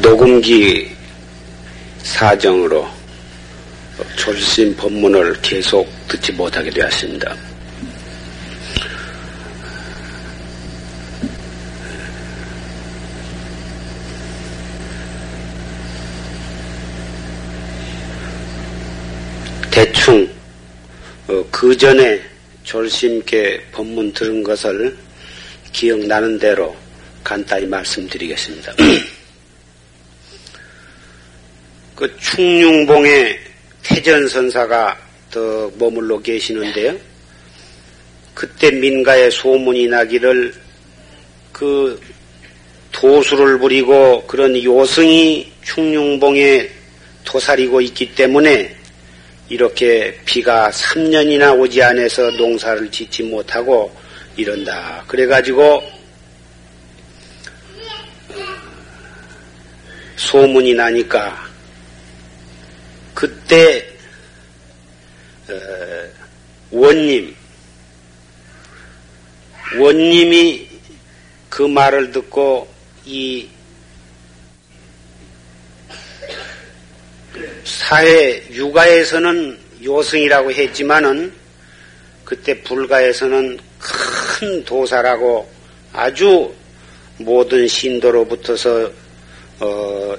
녹음기 사정으로 졸심 법문을 계속 듣지 못하게 되었습니다. 대충 어, 그 전에 졸심께 법문 들은 것을 기억나는 대로 간단히 말씀드리겠습니다. 그 충룡봉에 태전선사가 더 머물러 계시는데요. 그때 민가에 소문이 나기를 그 도수를 부리고 그런 요승이 충룡봉에 도사리고 있기 때문에 이렇게 비가 3년이나 오지 않아서 농사를 짓지 못하고 이런다. 그래가지고 소문이 나니까 그때 어, 원님 원님이 그 말을 듣고 이 사회 육아에서는 요승이라고 했지만은 그때 불가에서는 큰 도사라고 아주 모든 신도로부터서 어,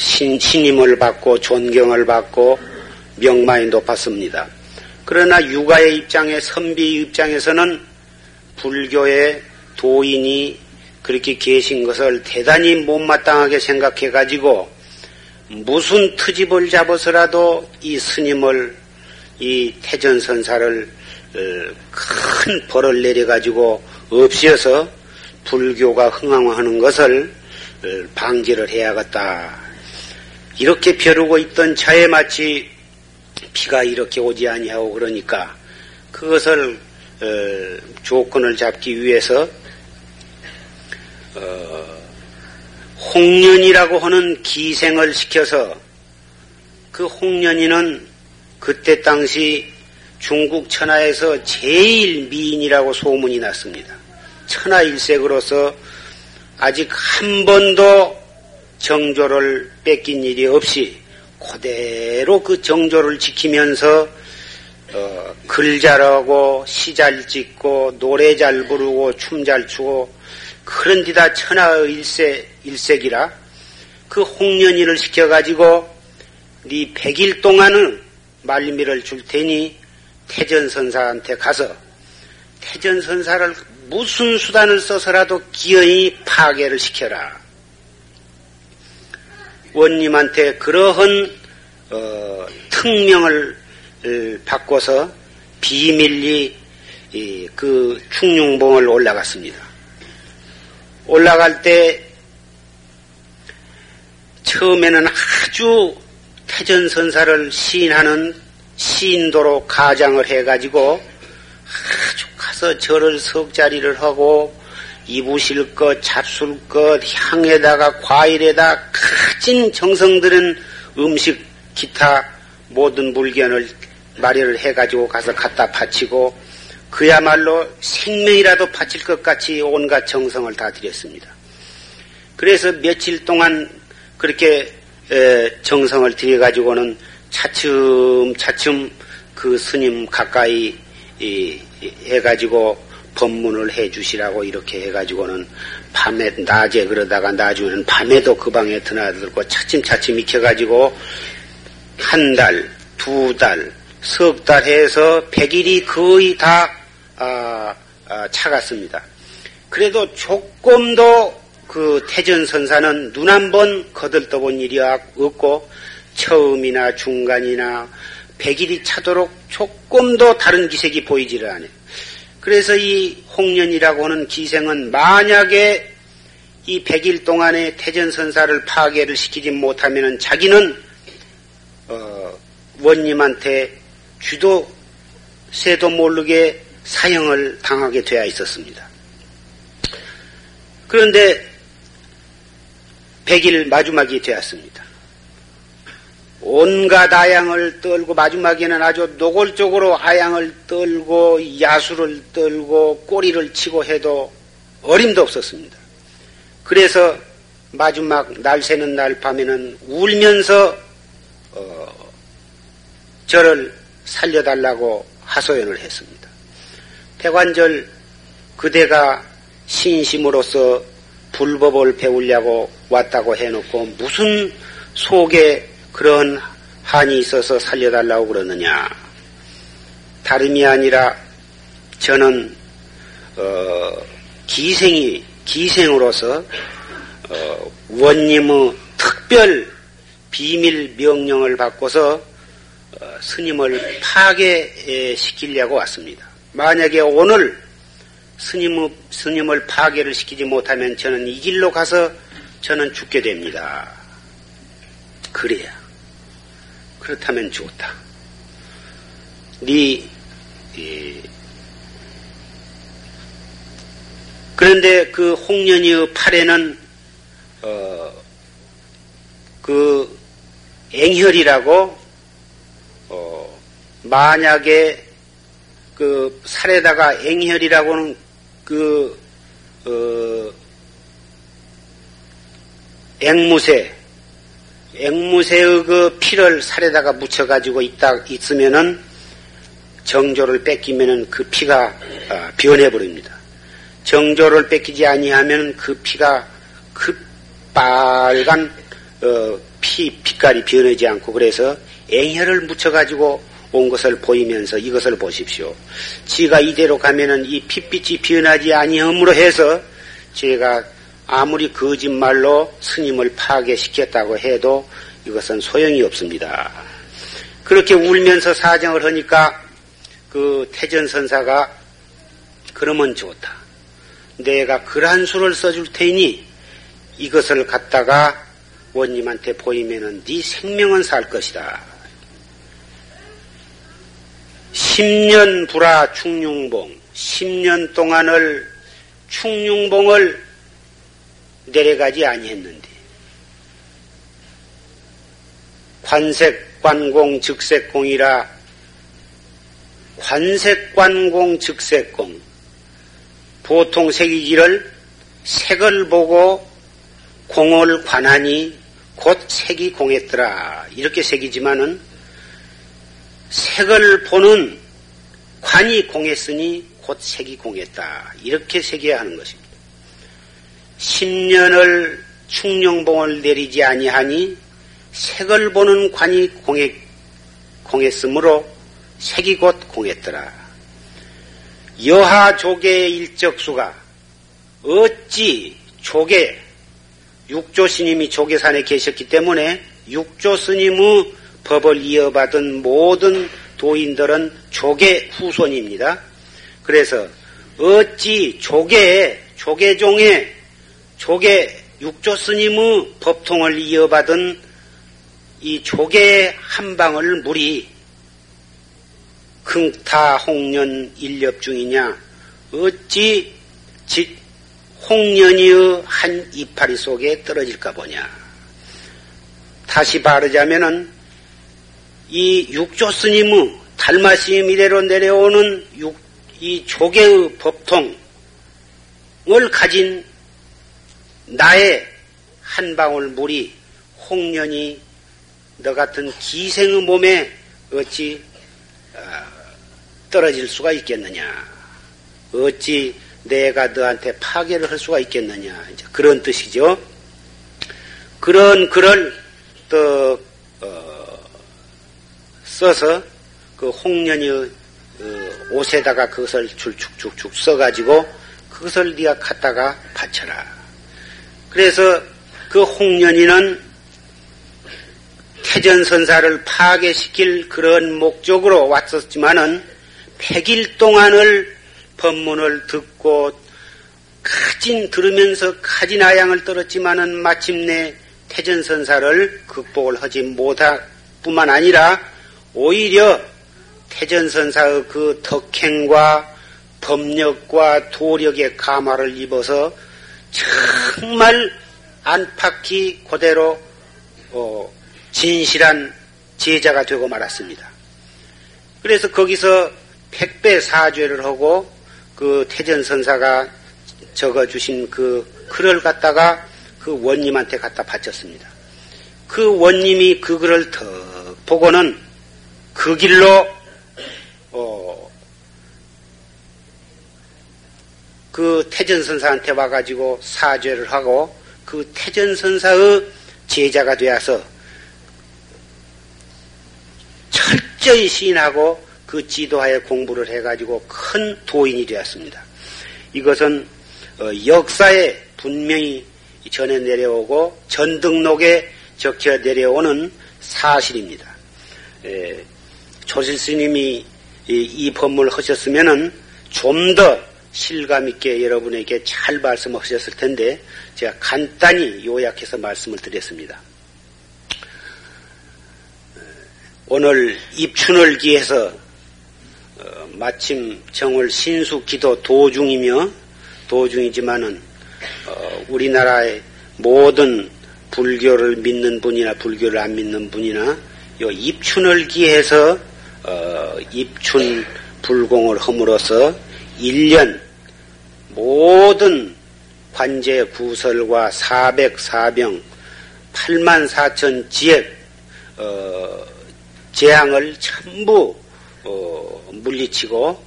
신, 신임을 받고 존경을 받고 명망이 높았습니다. 그러나 육아의 입장에 선비 입장에서는 불교의 도인이 그렇게 계신 것을 대단히 못마땅하게 생각해 가지고 무슨 트집을 잡아서라도 이 스님을 이 태전선사를 어, 큰 벌을 내려 가지고 없애서 불교가 흥황하는 것을 어, 방지를 해야겠다. 이렇게 벼르고 있던 차에 마치 비가 이렇게 오지 아니하고 그러니까 그것을 어, 조건을 잡기 위해서 홍련이라고 하는 기생을 시켜서 그 홍련이는 그때 당시 중국 천하에서 제일 미인이라고 소문이 났습니다. 천하 일색으로서 아직 한 번도 정조를 뺏긴 일이 없이 그대로 그 정조를 지키면서 어, 글 잘하고 시 잘 짓고 노래 잘 부르고 춤 잘 추고 그런 데다 천하의 일세, 일색이라 그 홍련이를 시켜가지고 네 백일 동안은 말미를 줄 테니 태전선사한테 가서 태전선사를 무슨 수단을 써서라도 기어이 파괴를 시켜라. 원님한테 그러한 어, 특명을 바꿔서 비밀리 그 충룡봉을 올라갔습니다. 올라갈 때 처음에는 아주 태전선사를 시인하는 시인도로 가장을 해가지고 아주 가서 절을 석자리를 하고 이부실 것, 잡술 것, 향에다가 과일에다 가진 정성 들은 음식, 기타 모든 물건을 마련을 해가지고 가서 갖다 바치고 그야말로 생명이라도 바칠 것 같이 온갖 정성을 다 드렸습니다. 그래서 며칠 동안 그렇게 정성을 들여가지고는 차츰 차츰 그 스님 가까이 해가지고 법문을 해 주시라고 이렇게 해가지고는 밤에 낮에 그러다가 나중에는 밤에도 그 방에 드나들고 차츰차츰 익혀가지고 한 달, 두 달, 석 달 해서 백일이 거의 다 아, 아, 차갔습니다. 그래도 조금도 그 태전선사는 눈 한 번 거들떠본 일이 없고 처음이나 중간이나 백일이 차도록 조금도 다른 기색이 보이지를 않아요. 그래서 이 홍련이라고 하는 기생은 만약에 이 백일 동안에 태전선사를 파괴를 시키지 못하면 자기는 어, 원님한테 쥐도 새도 모르게 사형을 당하게 되어 있었습니다. 그런데 100일 마지막이 되었습니다. 온갖 아양을 떨고 마지막에는 아주 노골적으로 아양을 떨고 야수를 떨고 꼬리를 치고 해도 어림도 없었습니다. 그래서 마지막 날 새는 날 밤에는 울면서 어, 저를 살려달라고 하소연을 했습니다. 대관절 그대가 신심으로서 불법을 배우려고 왔다고 해놓고 무슨 속에 그런 한이 있어서 살려달라고 그러느냐. 다름이 아니라 저는 어, 기생이 기생으로서 어, 원님의 특별 비밀 명령을 받고서 어, 스님을 파괴시키려고 왔습니다. 만약에 오늘 스님, 스님을 파괴를 시키지 못하면 저는 이 길로 가서 저는 죽게 됩니다. 그래야. 그렇다면 좋다. 네, 예. 그런데 그 홍련이의 팔에는, 어, 그 앵혈이라고, 어, 만약에 그 살에다가 앵혈이라고는 그, 어, 앵무새, 앵무새의 그 피를 살에다가 묻혀가지고 있다, 있으면은 정조를 뺏기면은 그 피가 아, 변해버립니다. 정조를 뺏기지 아니하면 그 피가 그 빨간 어, 피 빛깔이 변하지 않고 그래서 앵혈을 묻혀가지고 온 것을 보이면서 이것을 보십시오. 지가 이대로 가면은 이 핏빛이 변하지 아니함으로 해서 제가 아무리 거짓말로 스님을 파괴시켰다고 해도 이것은 소용이 없습니다. 그렇게 울면서 사정을 하니까 그 태전선사가 그러면 좋다. 내가 그러한 수를 써줄 테니 이것을 갖다가 원님한테 보이면은 네 생명은 살 것이다. 10년 불화 충룡봉, 10년 동안을 충룡봉을 내려가지 아니했는데. 관색 관공 즉색공이라 관색 관공 즉색공. 보통 색이기를 색을 보고 공을 관하니 곧 색이 공했더라. 이렇게 색이지만은 색을 보는 관이 공했으니 곧 색이 공했다. 이렇게 색해야 하는 것입니다. 10년을 충령봉을 내리지 아니하니 색을 보는 관이 공했, 공했으므로 색이 곧 공했더라. 여하 조계의 일적수가 어찌 조계, 육조 스님이 조계산에 계셨기 때문에 육조 스님의 법을 이어받은 모든 도인들은 조계 후손입니다. 그래서 어찌 조계, 조계종의 조계 육조 스님의 법통을 이어받은 이 조계의 한 방울 물이 흥타 홍련 일렵 중이냐? 어찌 홍련이의 한 이파리 속에 떨어질까 보냐? 다시 바르자면은 이 육조 스님의 달마심 이래로 내려오는 육, 이 조계의 법통을 가진 나의 한 방울 물이 홍련이 너 같은 기생의 몸에 어찌 어, 떨어질 수가 있겠느냐? 어찌 내가 너한테 파괴를 할 수가 있겠느냐? 그런 뜻이죠. 그런 글을 또 어, 써서 그 홍련이 어, 옷에다가 그것을 줄쭉쭉쭉 써가지고 그것을 네가 갖다가 바쳐라. 그래서 그 홍련이는 태전선사를 파괴시킬 그런 목적으로 왔었지만은 100일 동안을 법문을 듣고 가진 들으면서 가진 아양을 떨었지만은 마침내 태전선사를 극복을 하지 못할 뿐만 아니라 오히려 태전선사의 그 덕행과 법력과 도력의 감화를 입어서 정말 안팎이 그대로 어, 진실한 제자가 되고 말았습니다. 그래서 거기서 백배 사죄를 하고 그 태전선사가 적어주신 그 글을 갖다가 그 원님한테 갖다 바쳤습니다. 그 원님이 그 글을 더 보고는 그 길로 어, 그 태전선사한테 와가지고 사죄를 하고 그 태전선사의 제자가 되어서 철저히 시인하고 그 지도하에 공부를 해가지고 큰 도인이 되었습니다. 이것은 어, 역사에 분명히 전해 내려오고 전등록에 적혀 내려오는 사실입니다. 조실 스님이 이 법문을 하셨으면은 좀 더 실감 있게 여러분에게 잘 말씀하셨을 텐데 제가 간단히 요약해서 말씀을 드렸습니다. 오늘 입춘을 기해서 어, 마침 정월 신수 기도 도중이며 도중이지만은 어, 우리나라의 모든 불교를 믿는 분이나 불교를 안 믿는 분이나 요 입춘을 기해서 어, 입춘 불공을 허물어서 1년 모든 관제 구설과 400사병 8만 4천 지액 어, 재앙을 전부 어, 물리치고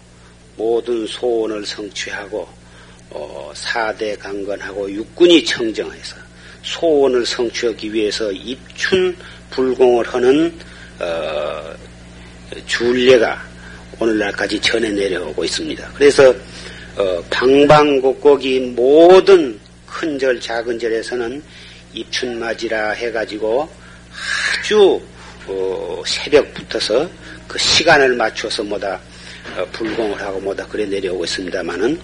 모든 소원을 성취하고 어, 사대 강건하고 육군이 청정해서 소원을 성취하기 위해서 입춘 불공을 하는 어, 줄례가 오늘날까지 전해 내려오고 있습니다. 그래서 어, 방방곡곡이 모든 큰 절 작은 절에서는 입춘맞이라 해가지고 아주 어, 새벽부터서 그 시간을 맞춰서 뭐다 어, 불공을 하고 뭐다 그래 내려오고 있습니다만은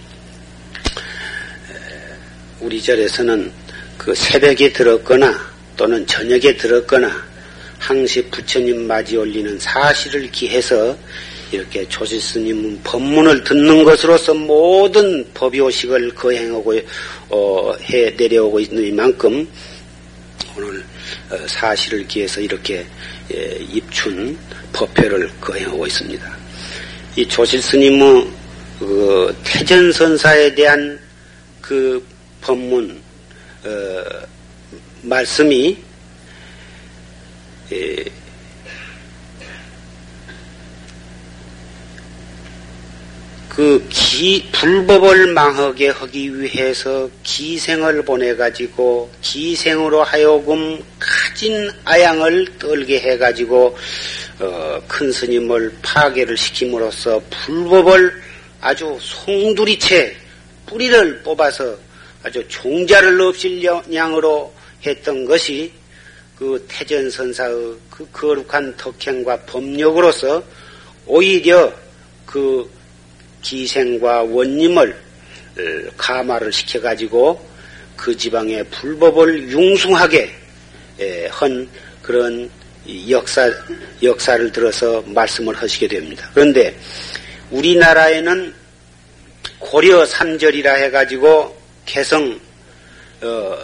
우리 절에서는 그 새벽에 들었거나 또는 저녁에 들었거나 항시 부처님 맞이 올리는 사실을 기해서 이렇게 조실스님 법문을 듣는 것으로서 모든 법요식을 거행하고 어, 해 내려오고 있는 이만큼 오늘 어, 사실을 기해서 이렇게 예, 입춘 법회를 거행하고 있습니다. 이 조실 스님의 그 태전선사에 대한 그 법문 어, 말씀이 예, 그 기, 불법을 망하게 하기 위해서 기생을 보내가지고 기생으로 하여금 가진 아양을 떨게 해가지고 어, 큰 스님을 파괴를 시킴으로써 불법을 아주 송두리째 뿌리를 뽑아서 아주 종자를 없을 양으로 했던 것이 그 태전선사의 그 거룩한 덕행과 법력으로서 오히려 그 기생과 원님을 어, 가마를 시켜가지고 그 지방의 불법을 융숭하게 한 그런 역사, 역사를 들어서 말씀을 하시게 됩니다. 그런데 우리나라에는 고려 삼절이라 해가지고 개성, 어,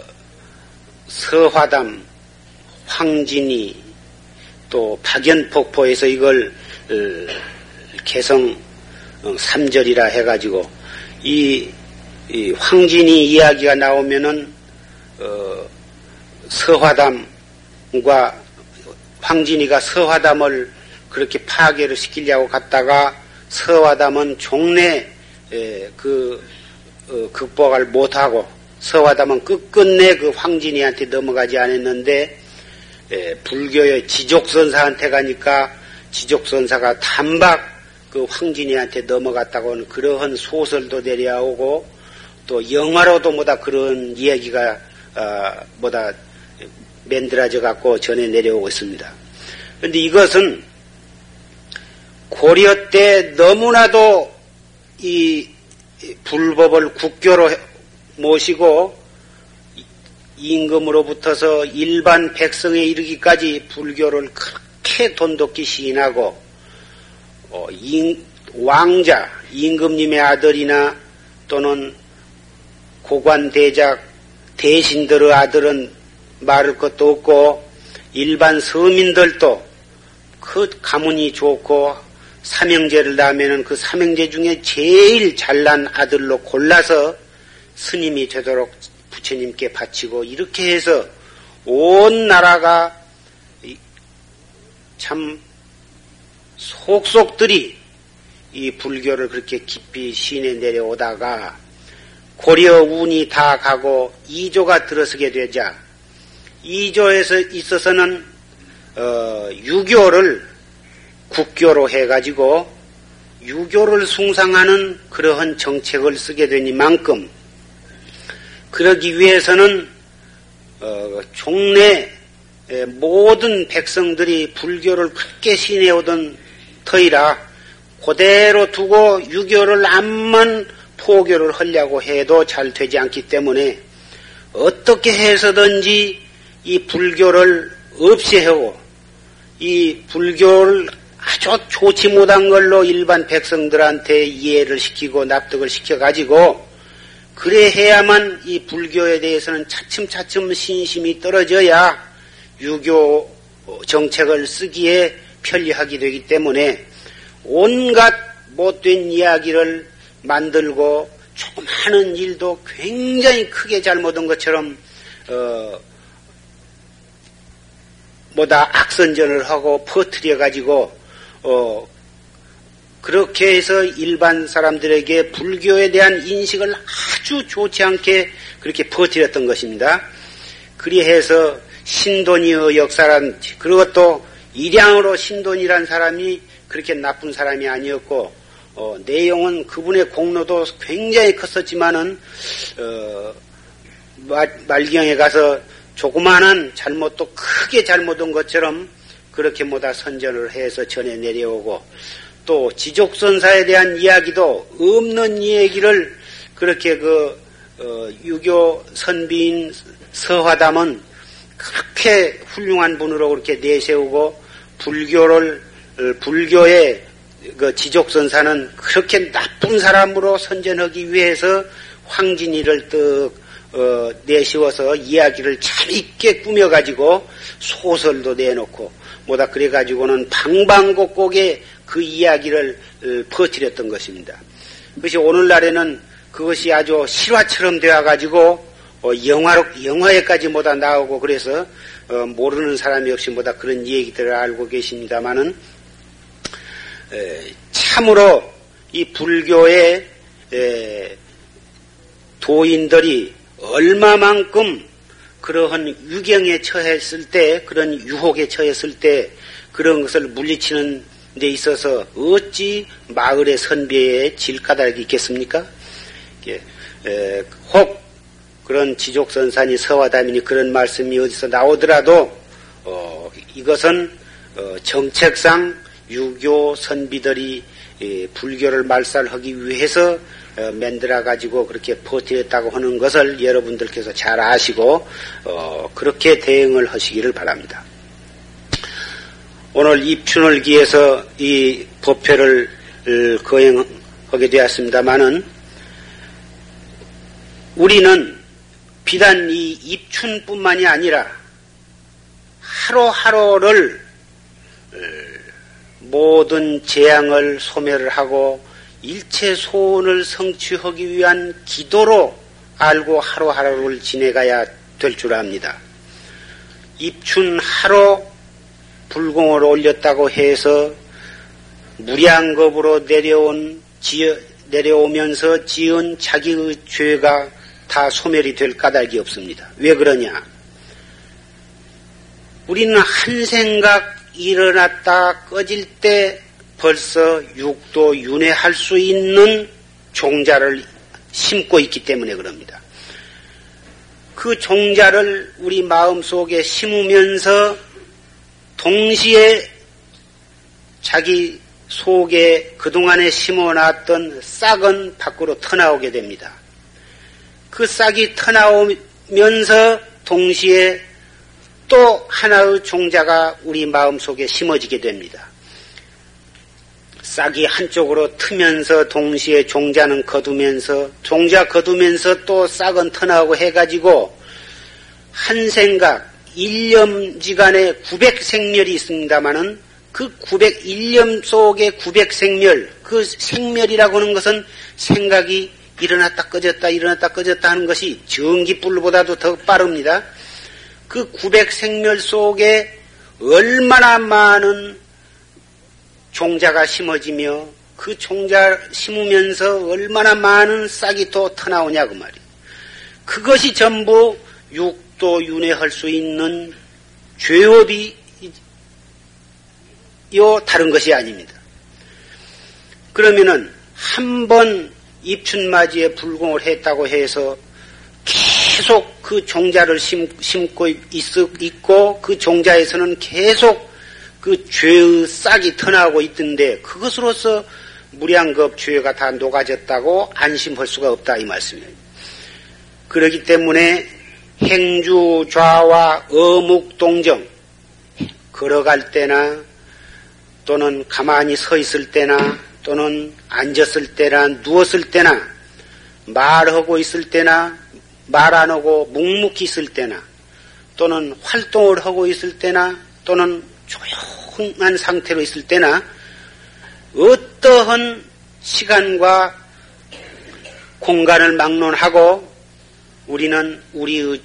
서화담, 황진이 또 박연폭포에서 이걸 어, 개성 3절이라 어, 해가지고 이, 이 황진이 이야기가 나오면은 어, 서화담과 황진이가 서화담을 그렇게 파괴를 시키려고 갔다가 서화담은 종래 에, 그 어, 극복을 못하고 서화담은 끝끝내 그 황진이한테 넘어가지 않았는데 에, 불교의 지족선사한테 가니까 지족선사가 단박 그 황진이한테 넘어갔다고 하는 그러한 소설도 내려오고 또 영화로도 뭐다 그런 이야기가 어, 뭐다 만들어져 갖고 전해 내려오고 있습니다. 그런데 이것은 고려 때 너무나도 이 불법을 국교로 모시고 임금으로부터서 일반 백성에 이르기까지 불교를 그렇게 돈독히 시인하고 어, 인, 왕자, 임금님의 아들이나 또는 고관대작, 대신들의 아들은 말할 것도 없고 일반 서민들도 그 가문이 좋고 삼형제를 낳으면 그 삼형제 중에 제일 잘난 아들로 골라서 스님이 되도록 부처님께 바치고 이렇게 해서 온 나라가 참 속속들이 이 불교를 그렇게 깊이 시내 내려오다가 고려 운이 다 가고 이조가 들어서게 되자 이조에서 있어서는 어, 유교를 국교로 해가지고 유교를 숭상하는 그러한 정책을 쓰게 되니만큼 그러기 위해서는 어, 종래 모든 백성들이 불교를 크게 신해오던 터이라 그대로 두고 유교를 암만 포교를 하려고 해도 잘 되지 않기 때문에 어떻게 해서든지 이 불교를 없애하고 이 불교를 아주 좋지 못한 걸로 일반 백성들한테 이해를 시키고 납득을 시켜가지고 그래 해야만 이 불교에 대해서는 차츰차츰 신심이 떨어져야 유교 정책을 쓰기에 편리하게 되기 때문에 온갖 못된 이야기를 만들고 하는 일도 굉장히 크게 잘못한 것처럼 어, 뭐다 악선전을 하고 퍼뜨려 가지고 어, 그렇게 해서 일반 사람들에게 불교에 대한 인식을 아주 좋지 않게 그렇게 퍼뜨렸던 것입니다. 그리해서 신돈이의 역사란 그리고 또 일양으로 신돈이란 사람이 그렇게 나쁜 사람이 아니었고 어, 내용은 그분의 공로도 굉장히 컸었지만은 어, 말경에 가서 조그마한 잘못도 크게 잘못한 것처럼 그렇게 모다 선전을 해서 전해 내려오고 또 지족선사에 대한 이야기도 없는 얘기를 그렇게 그 어, 유교 선비인 서화담은 그렇게 훌륭한 분으로 그렇게 내세우고 불교를 어, 불교의 그 지족선사는 그렇게 나쁜 사람으로 선전하기 위해서 황진이를 떡 어, 내세워서 이야기를 참 있게 꾸며가지고 소설도 내놓고 뭐다 그래가지고는 방방곡곡에 그 이야기를 어, 퍼뜨렸던 것입니다. 그것이 오늘날에는 그것이 아주 실화처럼 되어가지고 어, 영화로 영화에까지 뭐다 나오고 그래서 어, 모르는 사람이 없이 뭐다 그런 얘기들을 알고 계십니다마는 참으로 이 불교의 도인들이 얼마만큼 그러한 유경에 처했을 때, 그런 유혹에 처했을 때, 그런 것을 물리치는 데 있어서 어찌 마을의 선비에 질 까닭이 있겠습니까? 에, 혹 그런 지족선산이 서화다민이 그런 말씀이 어디서 나오더라도 어, 이것은 어, 정책상 유교 선비들이 에, 불교를 말살하기 위해서 어, 만들어 가지고 그렇게 버티었다고 하는 것을 여러분들께서 잘 아시고 어, 그렇게 대응을 하시기를 바랍니다. 오늘 입춘을 기해서 이 법회를 어, 거행하게 되었습니다마는 우리는 비단 이 입춘뿐만이 아니라 하루하루를 모든 재앙을 소멸을 하고 일체 소원을 성취하기 위한 기도로 알고 하루하루를 지내가야 될 줄 압니다. 입춘 하루 불공을 올렸다고 해서 무량겁으로 내려온 지어, 내려오면서 지은 자기의 죄가 다 소멸이 될 까닭이 없습니다. 왜 그러냐? 우리는 한 생각 일어났다 꺼질 때 벌써 육도 윤회할 수 있는 종자를 심고 있기 때문에 그럽니다. 그 종자를 우리 마음 속에 심으면서 동시에 자기 속에 그동안에 심어놨던 싹은 밖으로 터나오게 됩니다. 그 싹이 터나오면서 동시에 또 하나의 종자가 우리 마음 속에 심어지게 됩니다. 싹이 한쪽으로 트면서 동시에 종자는 거두면서 종자 거두면서 또 싹은 터나오고 해가지고 한 생각 일념지간에 900생멸이 있습니다마는 그 901념 속의 900생멸 그 생멸이라고 하는 것은 생각이 일어났다 꺼졌다 일어났다 꺼졌다 하는 것이 전기불보다도 더 빠릅니다. 그 900생멸 속에 얼마나 많은 종자가 심어지며 그 종자 심으면서 얼마나 많은 싹이 또 터나오냐 그 말이에요. 그것이 전부 육도 윤회할 수 있는 죄업이 요 다른 것이 아닙니다. 그러면은 한 번 입춘맞이에 불공을 했다고 해서 계속 그 종자를 심, 심고 있, 있고 그 종자에서는 계속 그 죄의 싹이 터나고 있던데 그것으로서 무량급 죄가 다 녹아졌다고 안심할 수가 없다 이 말씀이에요. 그렇기 때문에 행주 좌와 어묵 동정 걸어갈 때나 또는 가만히 서 있을 때나 또는 앉았을 때나 누웠을 때나 말하고 있을 때나 말 안 하고 묵묵히 있을 때나 또는 활동을 하고 있을 때나 또는 조용한 상태로 있을 때나 어떠한 시간과 공간을 막론하고 우리는 우리의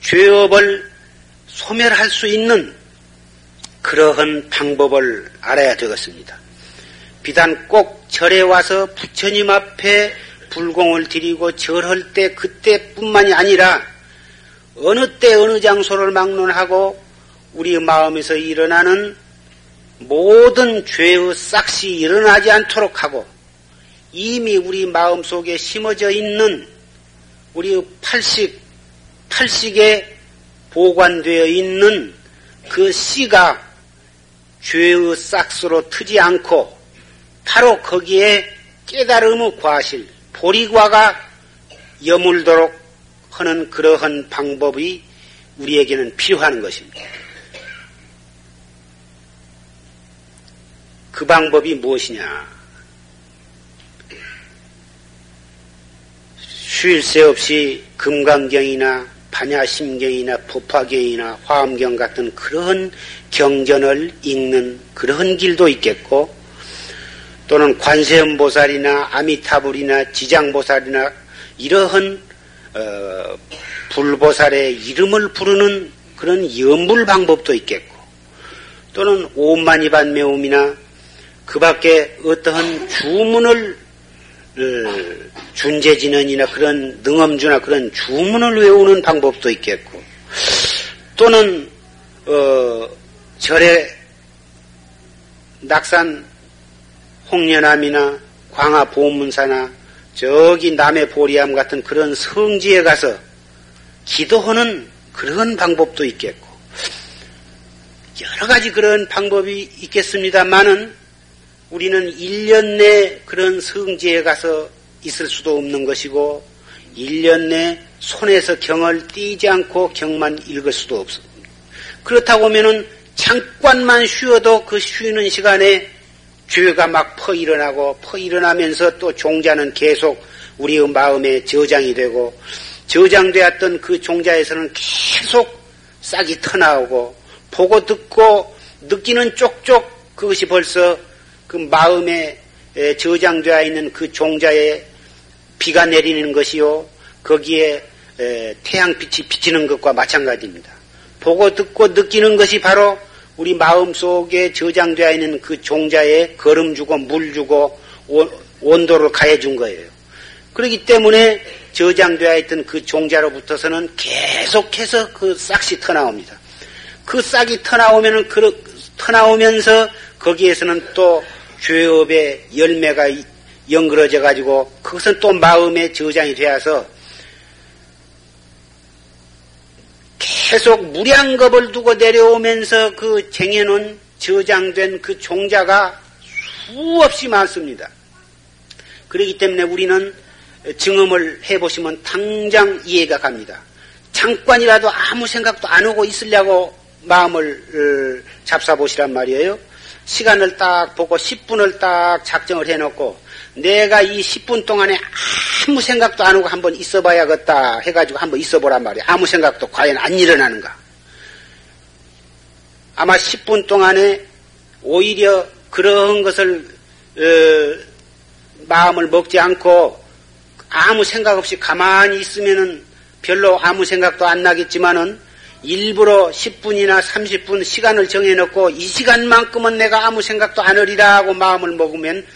죄업을 소멸할 수 있는 그러한 방법을 알아야 되겠습니다. 비단 꼭 절에 와서 부처님 앞에 불공을 드리고 절할 때 그때뿐만이 아니라 어느 때 어느 장소를 막론하고 우리 마음에서 일어나는 모든 죄의 싹시 일어나지 않도록 하고 이미 우리 마음 속에 심어져 있는 우리 팔식, 팔식에 보관되어 있는 그 씨가 죄의 싹스로 트지 않고 바로 거기에 깨달음의 과실, 보리과가 여물도록 하는 그러한 방법이 우리에게는 필요한 것입니다. 그 방법이 무엇이냐? 쉴 새 없이 금강경이나 반야심경이나 법화경이나 화엄경 같은 그런 경전을 읽는 그런 길도 있겠고 또는 관세음보살이나 아미타불이나 지장보살이나 이러한 어, 불보살의 이름을 부르는 그런 연불 방법도 있겠고 또는 오만이반 매움이나 그 밖에 어떠한 주문을 어, 준재진언이나 그런 능엄주나 그런 주문을 외우는 방법도 있겠고 또는 어, 절에 낙산 홍련암이나 광화 보문사나 저기 남의 보리암 같은 그런 성지에 가서 기도하는 그런 방법도 있겠고 여러 가지 그런 방법이 있겠습니다만은 우리는 1년 내 그런 성지에 가서 있을 수도 없는 것이고 1년 내 손에서 경을 띄지 않고 경만 읽을 수도 없습니다. 그렇다고 하면은 잠깐만 쉬어도 그 쉬는 시간에 죄가 막 퍼 일어나고 퍼 일어나면서 또 종자는 계속 우리의 마음에 저장이 되고 저장되었던 그 종자에서는 계속 싹이 터나오고 보고 듣고 느끼는 쪽쪽 그것이 벌써 그 마음에 저장되어 있는 그 종자에 비가 내리는 것이요 거기에 태양빛이 비치는 것과 마찬가지입니다. 보고 듣고 느끼는 것이 바로 우리 마음 속에 저장되어 있는 그 종자에 걸음 주고 물 주고 온도를 가해 준 거예요. 그렇기 때문에 저장되어 있던 그 종자로부터서는 계속해서 그 싹이 터나옵니다. 그 싹이 터나오면은 그 터나오면서 거기에서는 또 죄업의 열매가 연그러져 가지고 그것은 또 마음에 저장이 되어서 계속 무량겁을 두고 내려오면서 그 쟁여놓은 저장된 그 종자가 수없이 많습니다. 그렇기 때문에 우리는 증험을 해보시면 당장 이해가 갑니다. 잠깐이라도 아무 생각도 안 하고 있으려고 마음을 어, 잡사보시란 말이에요. 시간을 딱 보고 10분을 딱 작정을 해놓고 내가 이 10분 동안에 아무 생각도 안 하고 한번 있어 봐야겠다 해가지고 한번 있어 보란 말이야. 아무 생각도 과연 안 일어나는가. 아마 10분 동안에 오히려 그런 것을 어, 마음을 먹지 않고 아무 생각 없이 가만히 있으면은 별로 아무 생각도 안 나겠지만은 일부러 10분이나 30분 시간을 정해놓고 이 시간만큼은 내가 아무 생각도 안 하리라 하고 마음을 먹으면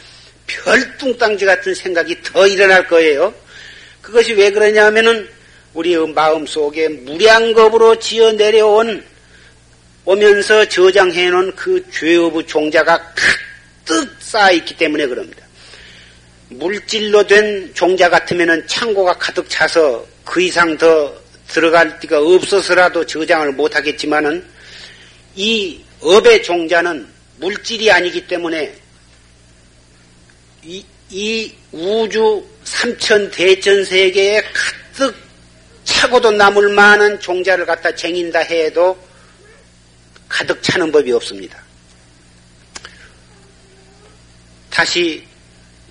별뚱땅지 같은 생각이 더 일어날 거예요. 그것이 왜 그러냐면은 우리의 마음 속에 무량겁으로 지어 내려온 오면서 저장해 놓은 그 죄업의 종자가 가득 쌓여 있기 때문에 그럽니다. 물질로 된 종자 같으면 창고가 가득 차서 그 이상 더 들어갈 데가 없어서라도 저장을 못 하겠지만은 이 업의 종자는 물질이 아니기 때문에 이, 이 우주 삼천 대천 세계에 가득 차고도 남을 만한 종자를 갖다 쟁인다 해도 가득 차는 법이 없습니다. 다시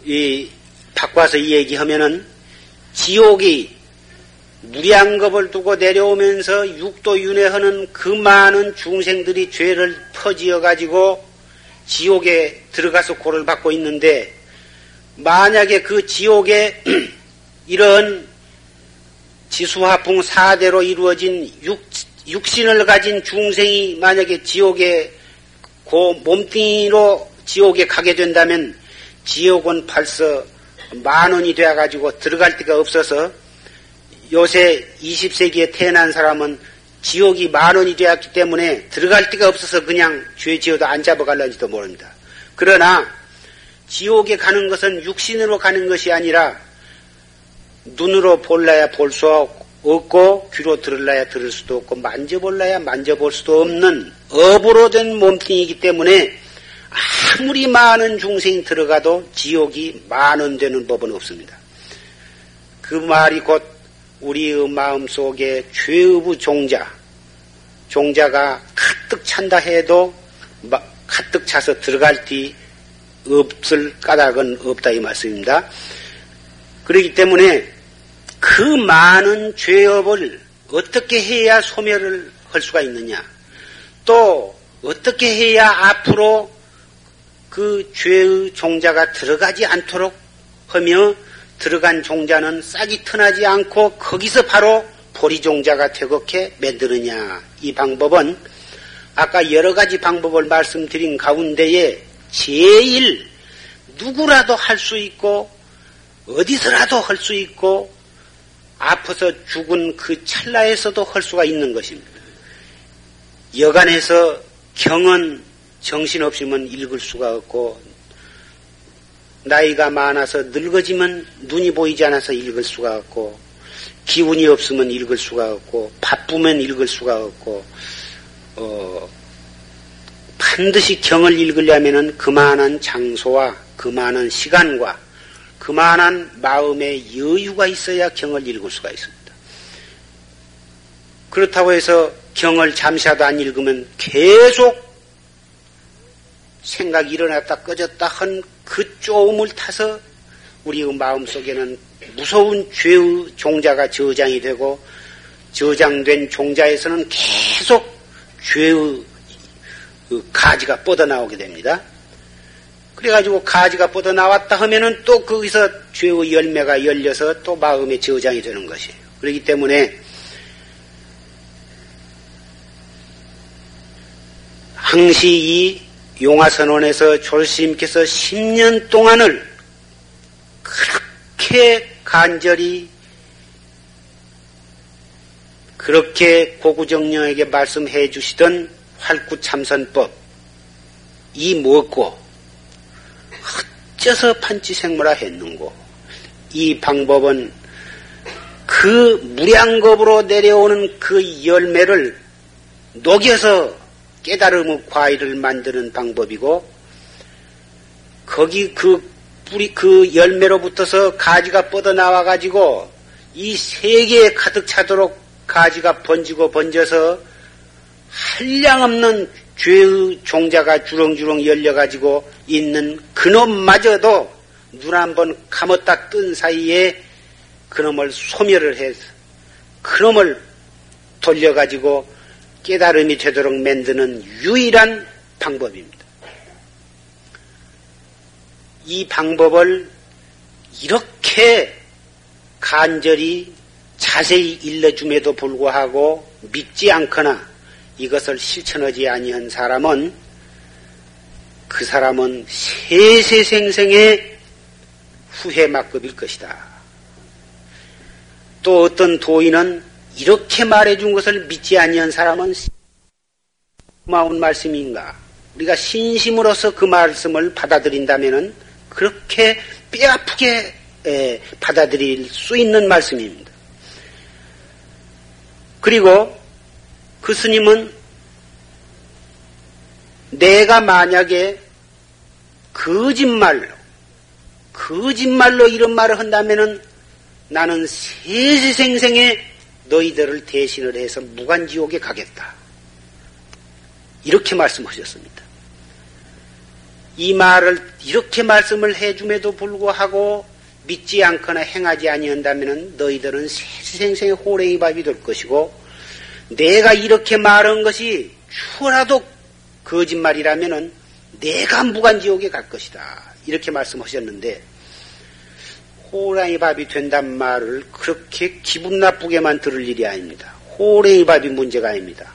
이 바꿔서 이 얘기하면은 지옥이 무량겁을 두고 내려오면서 육도 윤회하는 그 많은 중생들이 죄를 퍼지어 가지고 지옥에 들어가서 고를 받고 있는데 만약에 그 지옥에 이런 지수화풍 사대로 이루어진 육, 육신을 가진 중생이 만약에 지옥에 그 몸뚱이로 지옥에 가게 된다면 지옥은 벌써 만 원이 되어가지고 들어갈 데가 없어서 요새 20세기에 태어난 사람은 지옥이 만 원이 되었기 때문에 들어갈 데가 없어서 그냥 죄 지어도 안 잡아갈런지도 모릅니다. 그러나 지옥에 가는 것은 육신으로 가는 것이 아니라 눈으로 볼라야 볼 수 없고 귀로 들을라야 들을 수도 없고 만져볼라야 만져볼 수도 없는 업으로 된 몸뚱이기 때문에 아무리 많은 중생이 들어가도 지옥이 만원 되는 법은 없습니다. 그 말이 곧 우리의 마음 속에 죄의 종자, 종자가 가득 찬다 해도 가득 차서 들어갈 뒤 없을 까닭은 없다 이 말씀입니다. 그렇기 때문에 그 많은 죄업을 어떻게 해야 소멸을 할 수가 있느냐? 또 어떻게 해야 앞으로 그 죄의 종자가 들어가지 않도록 하며 들어간 종자는 싹이 터나지 않고 거기서 바로 보리 종자가 되게 만드느냐. 이 방법은 아까 여러 가지 방법을 말씀드린 가운데에 제일 누구라도 할 수 있고 어디서라도 할 수 있고 아파서 죽은 그 찰나에서도 할 수가 있는 것입니다. 여간에서 경은 정신없으면 읽을 수가 없고 나이가 많아서 늙어지면 눈이 보이지 않아서 읽을 수가 없고 기운이 없으면 읽을 수가 없고 바쁘면 읽을 수가 없고 어, 반드시 경을 읽으려면 그만한 장소와 그만한 시간과 그만한 마음의 여유가 있어야 경을 읽을 수가 있습니다. 그렇다고 해서 경을 잠시라도 안 읽으면 계속 생각이 일어났다 꺼졌다 한 그 쪼음을 타서 우리의 마음 속에는 무서운 죄의 종자가 저장이 되고 저장된 종자에서는 계속 죄의 그 가지가 뻗어나오게 됩니다. 그래가지고 가지가 뻗어나왔다 하면은 또 거기서 죄의 열매가 열려서 또 마음에 저장이 되는 것이에요. 그렇기 때문에 항시 이 용화선원에서 졸스님께서 10년 동안을 그렇게 간절히 그렇게 고구정령에게 말씀해 주시던 활구참선법 이 무엇고 어째서 판치생물화 했는고. 이 방법은 그 무량겁으로 내려오는 그 열매를 녹여서 깨달음의 과일을 만드는 방법이고 거기 그 뿌리 그 열매로부터서 가지가 뻗어 나와 가지고 이 세계에 가득 차도록 가지가 번지고 번져서 한량없는 죄의 종자가 주렁주렁 열려가지고 있는 그놈마저도 눈 한 번 감았다 뜬 사이에 그놈을 소멸을 해서 그놈을 돌려가지고 깨달음이 되도록 만드는 유일한 방법입니다. 이 방법을 이렇게 간절히 자세히 일러줌에도 불구하고 믿지 않거나 이것을 실천하지 아니한 사람은 그 사람은 세세생생의 후회막급일 것이다. 또 어떤 도인은 이렇게 말해준 것을 믿지 아니한 사람은 고마운 말씀인가? 우리가 신심으로서 그 말씀을 받아들인다면 그렇게 뼈아프게 받아들일 수 있는 말씀입니다. 그리고 그 스님은 내가 만약에 거짓말로, 거짓말로 이런 말을 한다면은 나는 세세생생에 너희들을 대신을 해서 무간지옥에 가겠다. 이렇게 말씀하셨습니다. 이 말을 이렇게 말씀을 해줌에도 불구하고 믿지 않거나 행하지 아니한다면 너희들은 세생생의 호랭이 밥이 될 것이고 내가 이렇게 말한 것이 추라도 거짓말이라면은 내가 무간지옥에 갈 것이다. 이렇게 말씀하셨는데 호랑이 밥이 된단 말을 그렇게 기분 나쁘게만 들을 일이 아닙니다. 호랭이 밥이 문제가 아닙니다.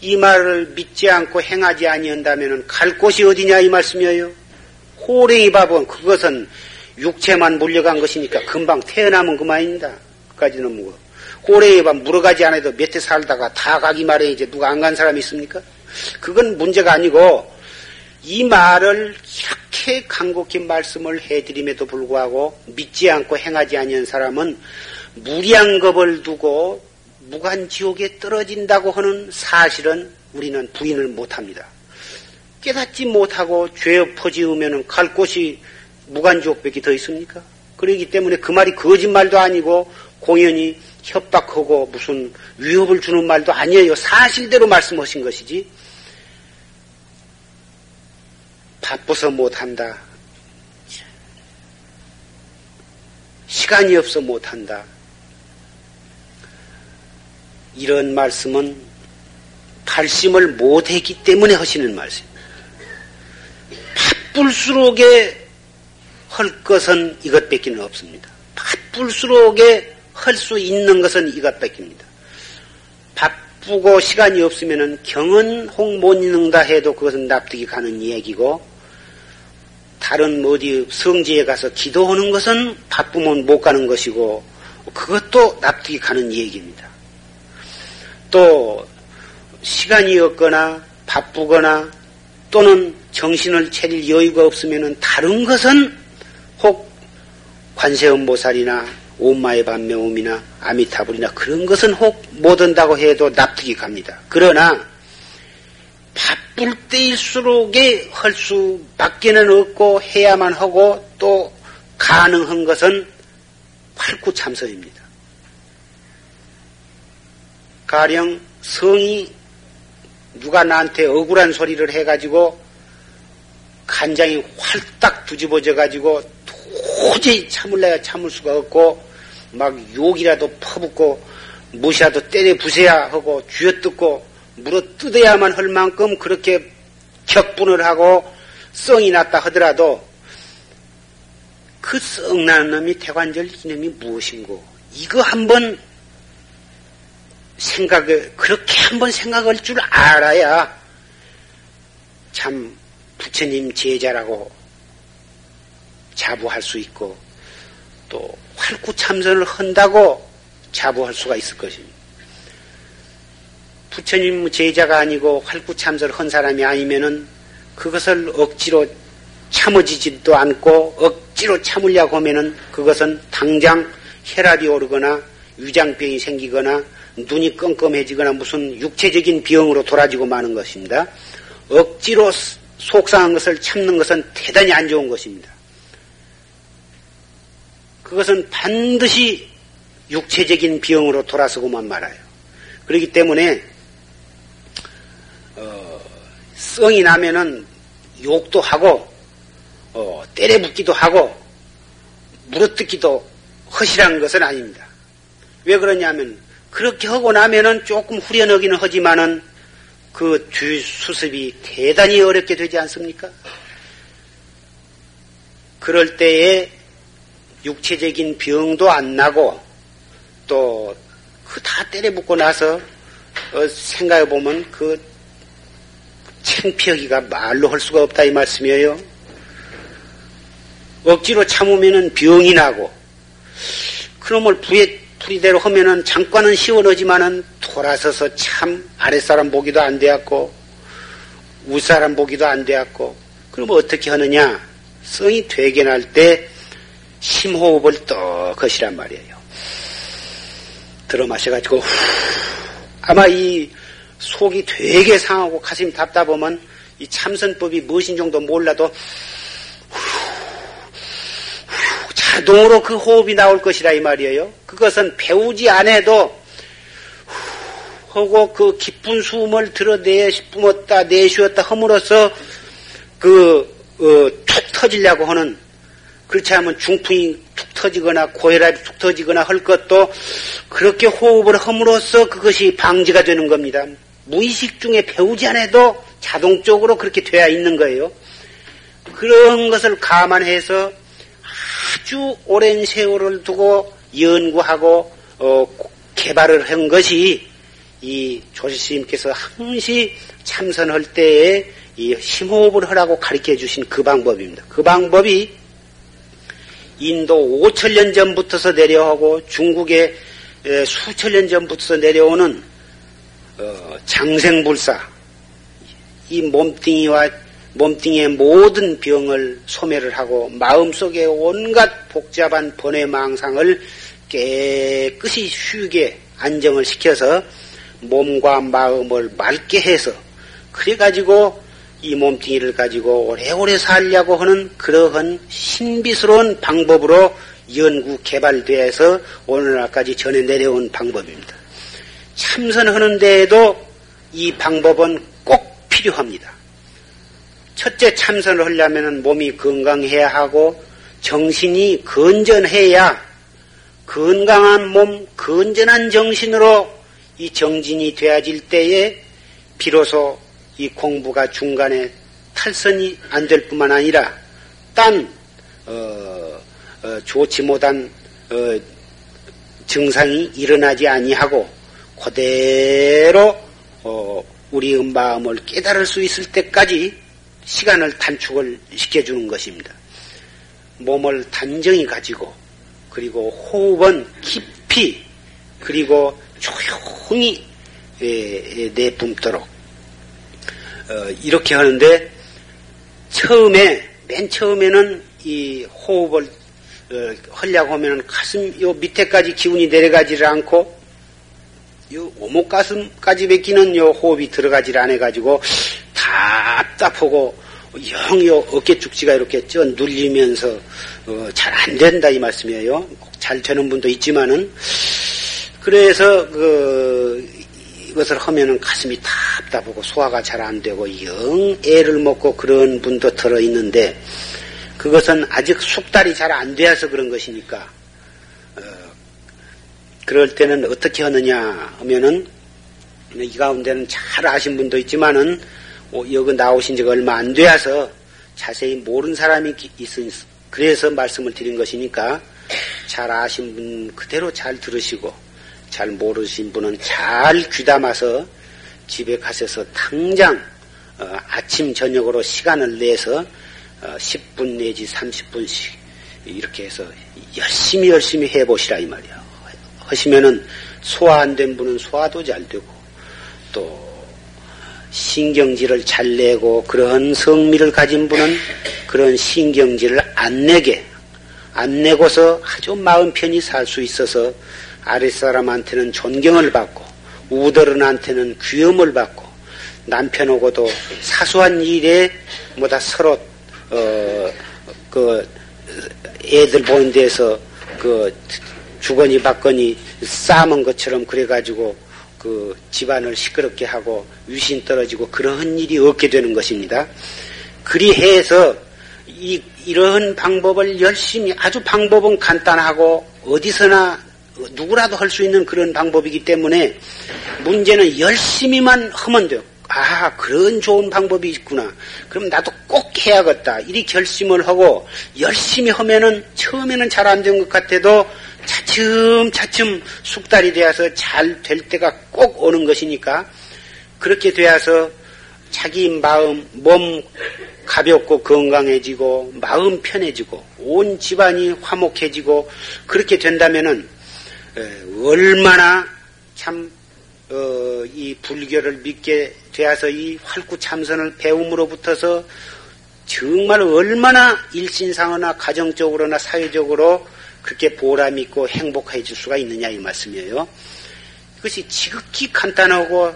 이 말을 믿지 않고 행하지 아니한다면 갈 곳이 어디냐 이 말씀이에요. 호랭이 밥은 그것은 육체만 물려간 것이니까 금방 태어나면 그만입니다. 그까지는 뭐 호랭이 밥 물어가지 않아도 몇 해 살다가 다 가기 말에 이제 누가 안 간 사람이 있습니까? 그건 문제가 아니고 이 말을 이렇게 간곡히 말씀을 해드림에도 불구하고 믿지 않고 행하지 아니한 사람은 무량겁을 두고 무간지옥에 떨어진다고 하는 사실은 우리는 부인을 못합니다. 깨닫지 못하고 죄 퍼지으면 갈 곳이 무간지옥밖에 더 있습니까? 그러기 때문에 그 말이 거짓말도 아니고 공연히 협박하고 무슨 위협을 주는 말도 아니에요. 사실대로 말씀하신 것이지. 바빠서 못한다. 시간이 없어 못한다. 이런 말씀은 발심을 못했기 때문에 하시는 말씀입니다. 바쁠수록에 할 것은 이것밖에 없습니다. 바쁠수록에 할 수 있는 것은 이것밖입니다. 바쁘고 시간이 없으면 경은 홍 못 읽는다 해도 그것은 납득이 가는 얘기고 다른 어디 성지에 가서 기도하는 것은 바쁘면 못 가는 것이고 그것도 납득이 가는 얘기입니다. 또 시간이 없거나 바쁘거나 또는 정신을 차릴 여유가 없으면 다른 것은 혹 관세음보살이나 오마의 반매옴이나 아미타불이나 그런 것은 혹 못한다고 해도 납득이 갑니다. 그러나 바쁠 때일수록에 할 수밖에는 없고 해야만 하고 또 가능한 것은 활구참선입니다. 가령 성이 누가 나한테 억울한 소리를 해가지고 간장이 활딱 뒤집어져 가지고 도저히 참을래야 참을 수가 없고 막 욕이라도 퍼붓고 무시라도 때려 부세야 하고 쥐어뜯고 물어 뜯어야만 할 만큼 그렇게 격분을 하고 썽이 났다 하더라도 그 썩나는 놈이 태관절 이놈이 무엇인고? 이거 한번 생각을, 그렇게 한번 생각할 줄 알아야 참 부처님 제자라고 자부할 수 있고 또 활구 참선을 한다고 자부할 수가 있을 것입니다. 부처님 제자가 아니고 활구 참선을 한 사람이 아니면은 그것을 억지로 참아지지도 않고 억지로 참으려고 하면은 그것은 당장 혈압이 오르거나 위장병이 생기거나 눈이 껌껌해지거나 무슨 육체적인 비용으로 돌아지고 마는 것입니다. 억지로 속상한 것을 참는 것은 대단히 안 좋은 것입니다. 그것은 반드시 육체적인 비용으로 돌아서고만 말아요. 그렇기 때문에 어, 성이 나면은 욕도 하고 어, 때려붓기도 하고 물어뜯기도 허실한 것은 아닙니다. 왜 그러냐면 그렇게 하고 나면은 조금 후련하기는 하지만은 그 뒤수습이 대단히 어렵게 되지 않습니까? 그럴 때에 육체적인 병도 안 나고 또 그 다 때려 붓고 나서 어, 생각해 보면 그 창피하기가 말로 할 수가 없다 이 말씀이에요. 억지로 참으면은 병이 나고 그놈을 부에 풀이대로 하면은 잠깐은 시원하지만은 돌아서서 참 아랫사람 보기도 안 되었고 윗사람 보기도 안 되었고 그럼 어떻게 하느냐 성이 되게 날 때 심호흡을 떡 것이란 말이에요. 들어 마셔가지고 아마 이 속이 되게 상하고 가슴이 답답하면 이 참선법이 무엇인 정도 몰라도 자동으로 그 호흡이 나올 것이라 이 말이에요. 그것은 배우지 않아도 하고 그 깊은 숨을 들어내 뿜었다 내쉬었다 함으로써 그툭 어, 터지려고 하는 그렇지 않으면 중풍이 툭 터지거나 고혈압이 툭 터지거나 할 것도 그렇게 호흡을 함으로써 그것이 방지가 되는 겁니다. 무의식 중에 배우지 않아도 자동적으로 그렇게 되어 있는 거예요. 그런 것을 감안해서 아주 오랜 세월을 두고 연구하고 어, 개발을 한 것이 이 조실스님께서 항시 참선할 때에 이 심호흡을 하라고 가르쳐 주신 그 방법입니다. 그 방법이 인도 5천 년 전부터서 내려오고 중국에 수천 년 전부터 내려오는 어, 장생불사. 이 몸뚱이와 몸뚱이의 모든 병을 소멸을 하고 마음속에 온갖 복잡한 번외 망상을 깨끗이 쉬게 안정을 시켜서 몸과 마음을 맑게 해서 그래가지고 이 몸뚱이를 가지고 오래오래 살려고 하는 그러한 신비스러운 방법으로 연구 개발되어서 오늘날까지 전해 내려온 방법입니다. 참선하는 데에도 이 방법은 꼭 필요합니다. 첫째 참선을 하려면 몸이 건강해야 하고 정신이 건전해야 건강한 몸, 건전한 정신으로 이 정진이 되어질 때에 비로소 이 공부가 중간에 탈선이 안 될 뿐만 아니라 딴 어, 어, 좋지 못한 어, 증상이 일어나지 아니하고 그대로 어, 우리의 마음을 깨달을 수 있을 때까지 시간을 단축을 시켜주는 것입니다. 몸을 단정히 가지고 그리고 호흡은 깊이 그리고 조용히 내뿜도록 어, 이렇게 하는데 처음에 맨 처음에는 이 호흡을 어, 하려고 하면 가슴 요 밑에까지 기운이 내려가지를 않고 요 오목 가슴까지 뱉기는 요 호흡이 들어가지를 않아 가지고 답답하고 영요 어깨 축지가 이렇게 쪄 눌리면서 어, 잘 안 된다 이 말씀이에요. 잘 되는 분도 있지만은 그래서 그 이것을 하면은 가슴이 답답하고 소화가 잘 안 되고 영 애를 먹고 그런 분도 들어 있는데 그것은 아직 숙달이 잘 안 되어서 그런 것이니까 어, 그럴 때는 어떻게 하느냐 하면은 이 가운데는 잘 아신 분도 있지만은 어, 여기 나오신 지가 얼마 안 되어서 자세히 모르는 사람이 있으니 그래서 말씀을 드린 것이니까 잘 아신 분 그대로 잘 들으시고 잘 모르신 분은 잘 귀담아서 집에 가셔서 당장 어, 아침 저녁으로 시간을 내서 어, 10분 내지 30분씩 이렇게 해서 열심히 열심히 해보시라 이 말이야. 하시면은 소화 안 된 분은 소화도 잘 되고 또 신경질을 잘 내고 그런 성미를 가진 분은 그런 신경질을 안 내게 안 내고서 아주 마음 편히 살 수 있어서 아랫사람한테는 존경을 받고 우더른한테는 귀염을 받고 남편하고도 사소한 일에 뭐다 서로 어 그 애들 보는 데서 그 주거니 받거니 싸은 것처럼 그래가지고 그 집안을 시끄럽게 하고 위신 떨어지고 그러한 일이 없게 되는 것입니다. 그리 해서 이, 이러한 방법을 열심히 아주 방법은 간단하고 어디서나 누구라도 할 수 있는 그런 방법이기 때문에 문제는 열심히만 하면 돼요. 아, 그런 좋은 방법이 있구나. 그럼 나도 꼭 해야겠다. 이리 결심을 하고 열심히 하면은 처음에는 잘 안 된 것 같아도 차츰차츰 숙달이 되어서 잘 될 때가 꼭 오는 것이니까 그렇게 되어서 자기 마음, 몸 가볍고 건강해지고 마음 편해지고 온 집안이 화목해지고 그렇게 된다면은 얼마나 참 어, 이 불교를 믿게 되어서 이 활구참선을 배움으로부터서 정말 얼마나 일신상으나 가정적으로나 사회적으로 그렇게 보람 있고 행복해질 수가 있느냐 이 말씀이에요. 그것이 지극히 간단하고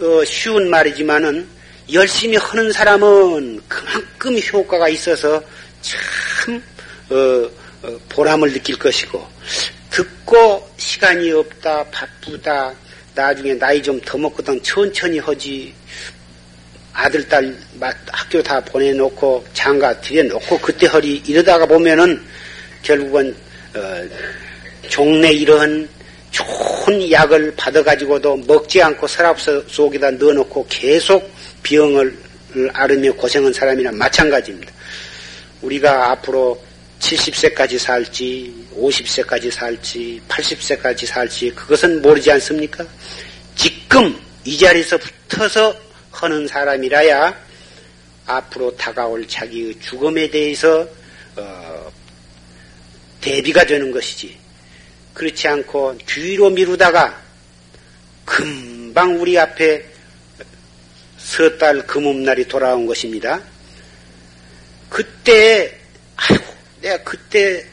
어, 쉬운 말이지만은 열심히 하는 사람은 그만큼 효과가 있어서 참 어, 어, 보람을 느낄 것이고 듣고 시간이 없다 바쁘다 나중에 나이 좀 더 먹거든 천천히 하지 아들 딸 학교 다 보내놓고 장가 들여놓고 그때 허리 이러다가 보면은 결국은 어, 종래 이러한 좋은 약을 받아가지고도 먹지 않고 서랍 속에다 넣어놓고 계속 병을 앓으며 고생한 사람이나 마찬가지입니다. 우리가 앞으로 70세까지 살지, 50세까지 살지, 80세까지 살지, 그것은 모르지 않습니까? 지금 이 자리에서 붙어서 하는 사람이라야 앞으로 다가올 자기의 죽음에 대해서 어, 대비가 되는 것이지. 그렇지 않고 뒤로 미루다가 금방 우리 앞에 서달 금음날이 돌아온 것입니다. 그때 아이고 내가 그때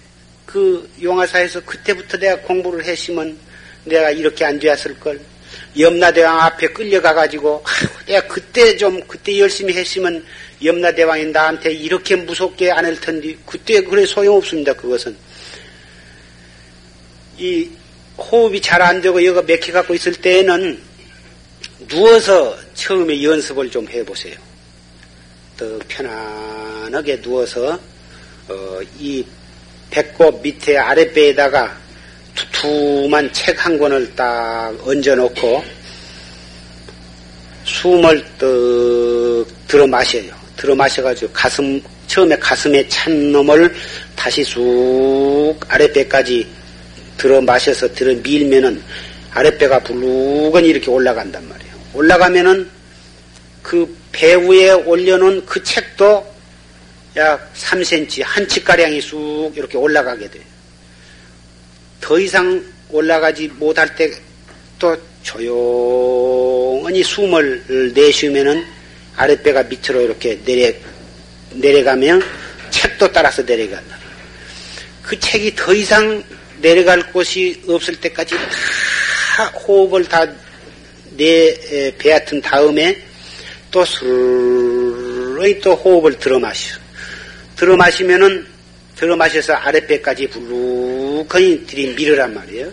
그 용화사에서 그때부터 내가 공부를 했으면 내가 이렇게 안 되었을 걸. 염라대왕 앞에 끌려가 가지고 내가 그때 좀 그때 열심히 했으면 염라대왕이 나한테 이렇게 무섭게 안 할 텐데 그때 그래 소용없습니다. 그것은 이 호흡이 잘 안 되고 여가 맥혀 갖고 있을 때에는 누워서 처음에 연습을 좀 해보세요. 더 편안하게 누워서 어, 이 배꼽 밑에 아랫배에다가 두툼한 책 한 권을 딱 얹어놓고 숨을 떡 들어 마셔요. 들어 마셔가지고 가슴 처음에 가슴에 찬 놈을 다시 쑥 아랫배까지 들어 마셔서 들어 밀면은 아랫배가 불룩은 이렇게 올라간단 말이에요. 올라가면은 그배 위에 올려놓은 그 책도 약 3cm, 한 치가량이 쑥 이렇게 올라가게 돼요. 더 이상 올라가지 못할 때 또 조용히 숨을 내쉬면은 아랫배가 밑으로 이렇게 내려, 내려가면 책도 따라서 내려간다. 그 책이 더 이상 내려갈 곳이 없을 때까지 다 호흡을 다 내 배앗은 다음에 또 슬히 또 호흡을 들어 마셔. 들어 마시면은 들어 마셔서 아랫배까지 불룩하니 들이 밀으란 말이에요.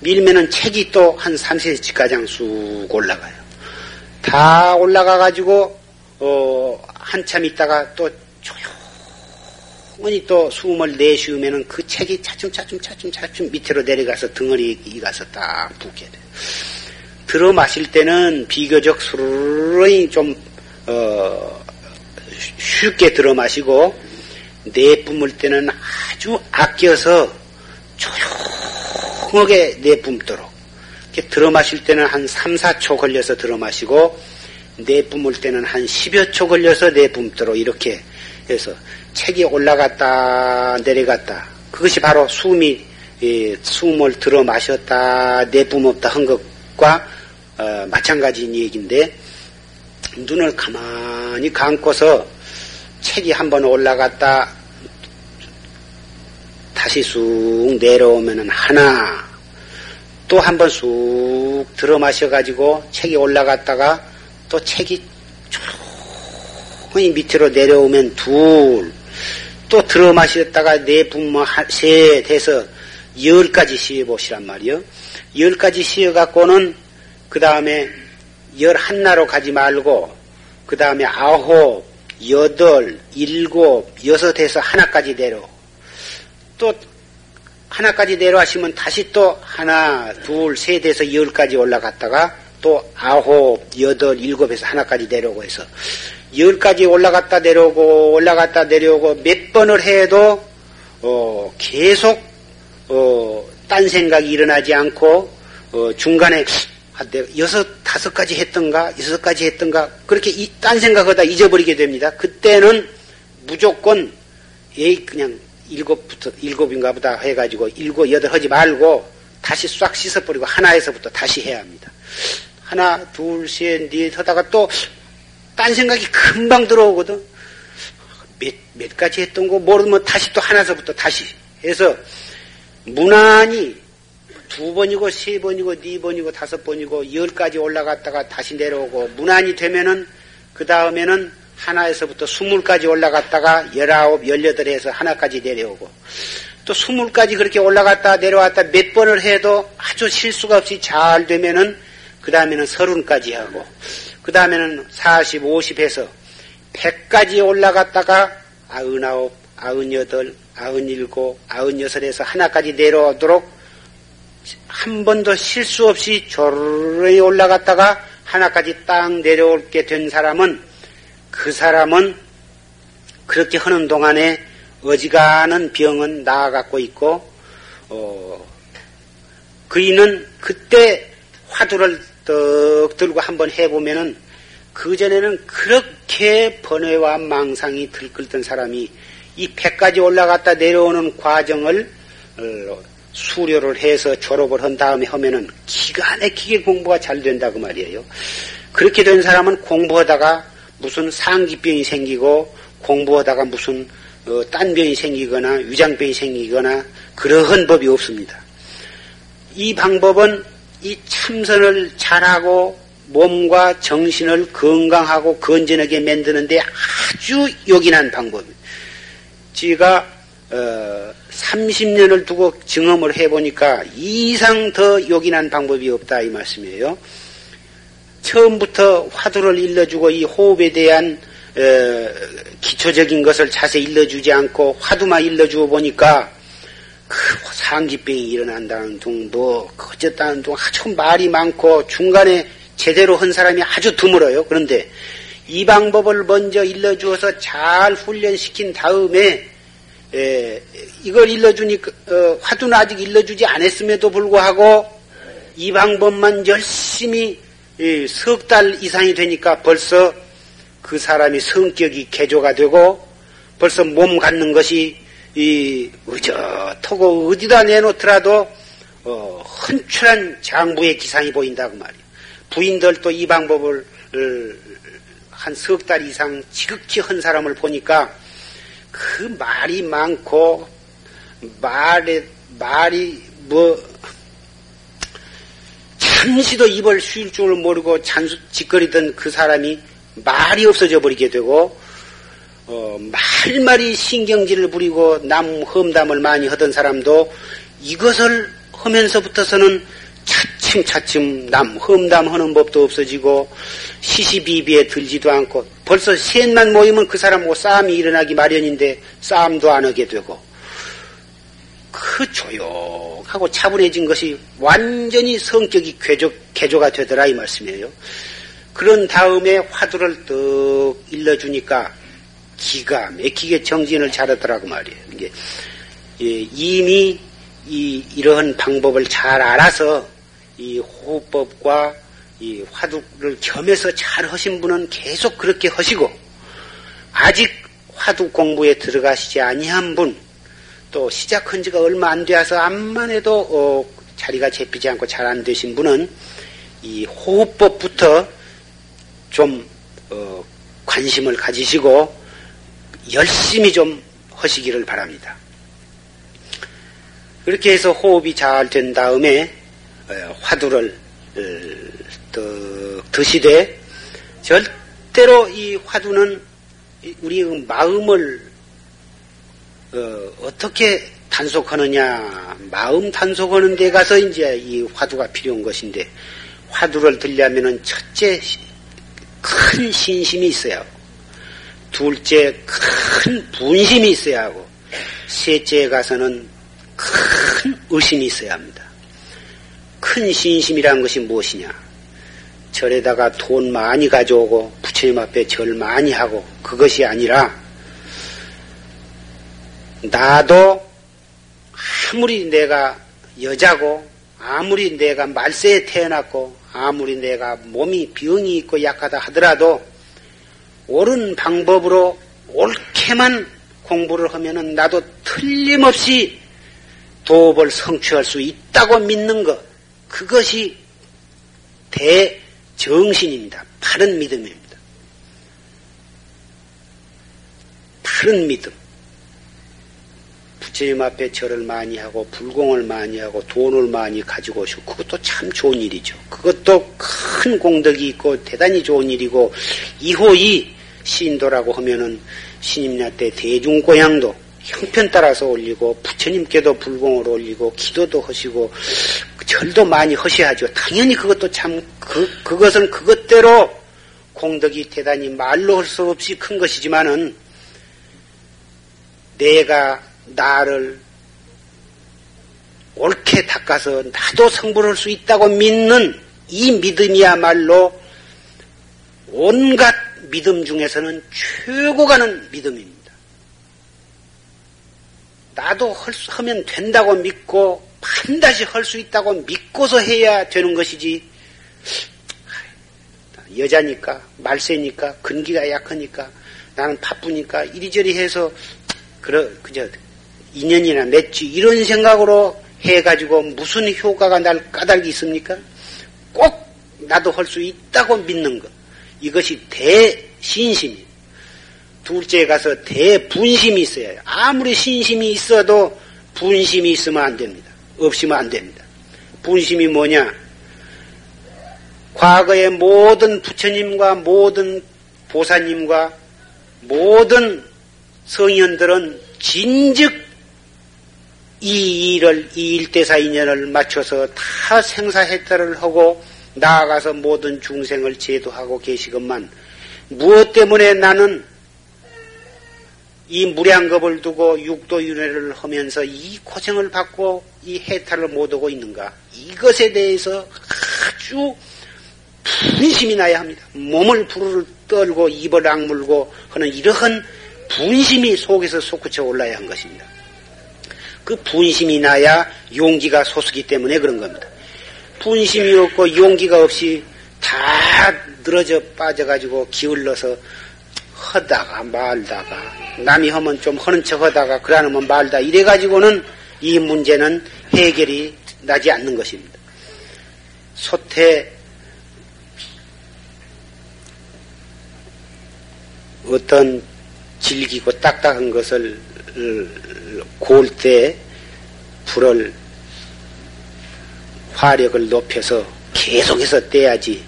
밀면은 책이 또 한 3cm 가량 쑥 올라가요. 다 올라가 가지고 어 한참 있다가 또 조용히 또 숨을 내쉬우면은 그 책이 차츰차츰 차츰 차츰 밑으로 내려가서 덩어리 가서 딱 붙게 돼요. 들어 마실 때는 비교적 수르르 좀, 어, 쉽게 들어 마시고, 내뿜을 때는 아주 아껴서 조용하게 내뿜도록. 이렇게 들어 마실 때는 한 3, 4초 걸려서 들어 마시고, 내뿜을 때는 한 10여 초 걸려서 내뿜도록 이렇게 해서 책이 올라갔다 내려갔다. 그것이 바로 숨이, 예, 숨을 들어 마셨다 내뿜었다 한 것과 어, 마찬가지인 얘기인데 눈을 가만히 감고서 책이 한번 올라갔다 다시 쑥 내려오면은 하나 또 한번 쑥 들어 마셔가지고 책이 올라갔다가 또 책이 조용히 밑으로 내려오면 둘 또 들어 마셨다가 네분뭐 셋 해서 열까지 쉬어보시란 말이요. 열까지 쉬어갖고는 그 다음에 열한나로 가지 말고 그 다음에 아홉, 여덟, 일곱, 여섯에서 하나까지 내려. 또 하나까지 내려하시면 다시 또 하나, 둘, 셋에서 열까지 올라갔다가 또또 아홉, 여덟, 일곱에서 하나까지 내려오고 해서 열까지 올라갔다 내려오고 올라갔다 내려오고 몇 번을 해도 어, 계속 어, 딴 생각이 일어나지 않고 어, 중간에 한때 여섯 다섯 가지 했던가 여섯 가지 했던가 그렇게 이, 딴 생각하다 잊어버리게 됩니다. 그때는 무조건 에이 그냥 일곱부터 일곱인가 보다 해가지고 일곱 여덟 하지 말고 다시 싹 씻어버리고 하나에서부터 다시 해야 합니다. 하나 둘 셋 넷 하다가 또 딴 생각이 금방 들어오거든. 몇, 몇 가지 했던 거 모르면 다시 또 하나서부터 다시 해서 무난히 두 번이고 세 번이고 네 번이고 다섯 번이고 열까지 올라갔다가 다시 내려오고 무난히 되면은 그 다음에는 하나에서부터 스물까지 올라갔다가 열아홉, 열여덟에서 하나까지 내려오고 또 스물까지 그렇게 올라갔다 내려왔다 몇 번을 해도 아주 실수가 없이 잘 되면은 그 다음에는 서른까지 하고 그 다음에는 사십, 오십 해서 백까지 올라갔다가 아흔아홉, 아흔여덟, 아흔일곱, 아흔여섯에서 하나까지 내려오도록 한 번도 실수 없이 조르르 올라갔다가 하나까지 딱 내려올게 된 사람은 그 사람은 그렇게 하는 동안에 어지간한 병은 나아갖고 있고 어, 그이는 그때 화두를 떡 들고 한번 해보면은 그전에는 그렇게 번뇌와 망상이 들끓던 사람이 이 백까지 올라갔다 내려오는 과정을 어, 수료를 해서 졸업을 한 다음에 하면은 기가 막히게 공부가 잘 된다고 말이에요. 그렇게 된 사람은 공부하다가 무슨 상기병이 생기고 공부하다가 무슨 어, 딴 병이 생기거나 위장병이 생기거나 그러한 법이 없습니다. 이 방법은 이 참선을 잘하고 몸과 정신을 건강하고 건전하게 만드는데 아주 요긴한 방법입니다. 제가 어, 30년을 두고 증험을 해보니까 이상 더 요긴한 방법이 없다 이 말씀이에요. 처음부터 화두를 일러주고 이 호흡에 대한 어, 기초적인 것을 자세히 일러주지 않고 화두만 일러주어 보니까 그 상기병이 일어난다는 둥, 뭐, 어쨌다는 둥, 아주 말이 많고 중간에 제대로 한 사람이 아주 드물어요. 그런데 이 방법을 먼저 일러주어서 잘 훈련시킨 다음에 에, 이걸 일러주니까 어, 화두는 아직 일러주지 않았음에도 불구하고 이 방법만 열심히 석 달 이상이 되니까 벌써 그 사람이 성격이 개조가 되고 벌써 몸 갖는 것이 이 의젓하고 어디다 내놓더라도 어, 헌출한 장부의 기상이 보인다고 말이에요. 부인들도 이 방법을 어, 한석 달 이상 지극히 한 사람을 보니까 그 말이 많고 말에 말이 뭐 잠시도 입을 쉴 줄 모르고 잔수 짓거리던 그 사람이 말이 없어져 버리게 되고 어, 말말이 신경질을 부리고 남 험담을 많이 하던 사람도 이것을 하면서부터서는 차츰 차츰 남 험담하는 법도 없어지고 시시비비에 들지도 않고 벌써 셋만 모이면 그 사람하고 싸움이 일어나기 마련인데 싸움도 안 하게 되고 그 조용하고 차분해진 것이 완전히 성격이 개조, 개조가 되더라 이 말씀이에요. 그런 다음에 화두를 떡 일러주니까 기가 막히게 정진을 잘하더라고 말이에요. 이게 예, 이미 이, 이러한 방법을 잘 알아서 이 호흡법과 이 화두를 겸해서 잘 하신 분은 계속 그렇게 하시고 아직 화두 공부에 들어가시지 아니한 분, 또 시작한 지가 얼마 안 되어서 암만 해도 어, 자리가 잡히지 않고 잘 안 되신 분은 이 호흡법부터 좀 어, 관심을 가지시고 열심히 좀 하시기를 바랍니다. 그렇게 해서 호흡이 잘 된 다음에 어, 화두를 어, 드시되 절대로 이 화두는 우리 마음을 어, 떻게 단속하느냐 마음 단속하는 데 가서 이제 이 화두가 필요한 것인데 화두를 들려면은 첫째 큰 신심이 있어야 하고 둘째 큰 분심이 있어야 하고 셋째에 가서는 큰 의심이 있어야 합니다. 큰 신심이라는 것이 무엇이냐? 절에다가 돈 많이 가져오고 부처님 앞에 절 많이 하고 그것이 아니라 나도 아무리 내가 여자고 아무리 내가 말세에 태어났고 아무리 내가 몸이 병이 있고 약하다 하더라도 옳은 방법으로 옳게만 공부를 하면은 나도 틀림없이 도업을 성취할 수 있다고 믿는 것 그것이 대정신입니다. 바른 믿음입니다. 바른 믿음. 부처님 앞에 절을 많이 하고 불공을 많이 하고 돈을 많이 가지고 오시고 그것도 참 좋은 일이죠. 그것도 큰 공덕이 있고 대단히 좋은 일이고 이호이 신도라고 하면은 신임야 때 대중고향도 형편 따라서 올리고 부처님께도 불공을 올리고 기도도 하시고 절도 많이 하셔야죠. 당연히 그것도 참 그, 그것은 그것대로 공덕이 대단히 말로 할 수 없이 큰 것이지만은 내가 나를 옳게 닦아서 나도 성불할 수 있다고 믿는 이 믿음이야말로 온갖 믿음 중에서는 최고가는 믿음입니다. 나도 할 수, 하면 된다고 믿고 반드시 할 수 있다고 믿고서 해야 되는 것이지 여자니까 말세니까 근기가 약하니까 나는 바쁘니까 이리저리 해서 그러 그저 인연이나 맺지 이런 생각으로 해가지고 무슨 효과가 날 까닭이 있습니까? 꼭 나도 할 수 있다고 믿는 것 이것이 대신심이 둘째 가서 대분심이 있어야 해요. 아무리 신심이 있어도 분심이 있으면 안 됩니다. 없으면 안 됩니다. 분심이 뭐냐? 과거의 모든 부처님과 모든 보사님과 모든 성현들은 진즉 이 일을, 이 일대사 인연을 맞춰서 다 생사해탈을 하고 나아가서 모든 중생을 제도하고 계시건만 무엇 때문에 나는 이 무량겁을 두고 육도윤회를 하면서 이 고생을 받고 이 해탈을 못하고 있는가? 이것에 대해서 아주 분심이 나야 합니다. 몸을 부르르 떨고 입을 악물고 하는 이러한 분심이 속에서 솟구쳐 올라야 한 것입니다. 그 분심이 나야 용기가 솟기 때문에 그런 겁니다. 분심이 없고 용기가 없이 다 늘어져 빠져가지고 기울러서 하다가 말다가 남이 하면 좀 하는 척 하다가 그러면 말다 이래가지고는 이 문제는 해결이 나지 않는 것입니다. 소태 어떤 질기고 딱딱한 것을 고울 때 불을 화력을 높여서 계속해서 떼야지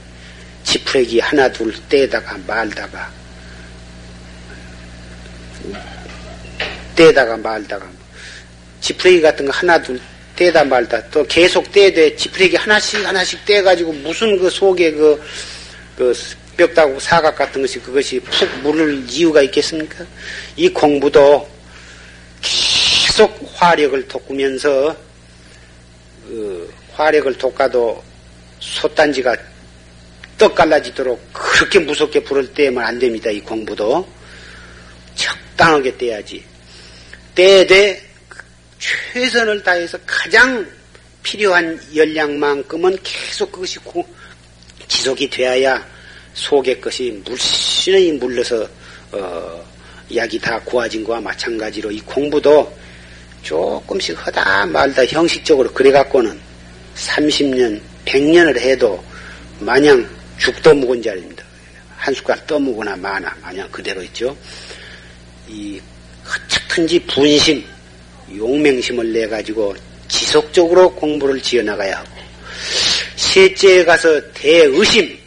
지푸레기 하나 둘 떼다가 말다가 떼다가 말다가 지푸레기 같은 거 하나 둘 떼다 말다 또 계속 떼되 지푸레기 하나씩 하나씩 떼가지고 무슨 그 속에 그, 그 뼈다고 사각 같은 것이 그것이 푹 물을 이유가 있겠습니까? 이 공부도 계속 화력을 돋구면서 그 화력을 돋가도 솥단지가 떡 갈라지도록 그렇게 무섭게 불을 떼면 안 됩니다. 이 공부도 적당하게 떼야지. 떼되 최선을 다해서 가장 필요한 열량만큼은 계속 그것이 지속이 되어야 속의 것이 물씬히 물러서 어, 약이 다 고아진 것과 마찬가지로 이 공부도 조금씩 하다 말다 형식적으로 그래갖고는 30년, 100년을 해도 마냥 죽도 묵은 자리입니다. 한 숟갈 떠먹거나 마나 마냥 그대로 있죠. 이 어떻든지 분심, 용맹심을 내 가지고 지속적으로 공부를 지어 나가야 하고 셋째에 가서 대의심.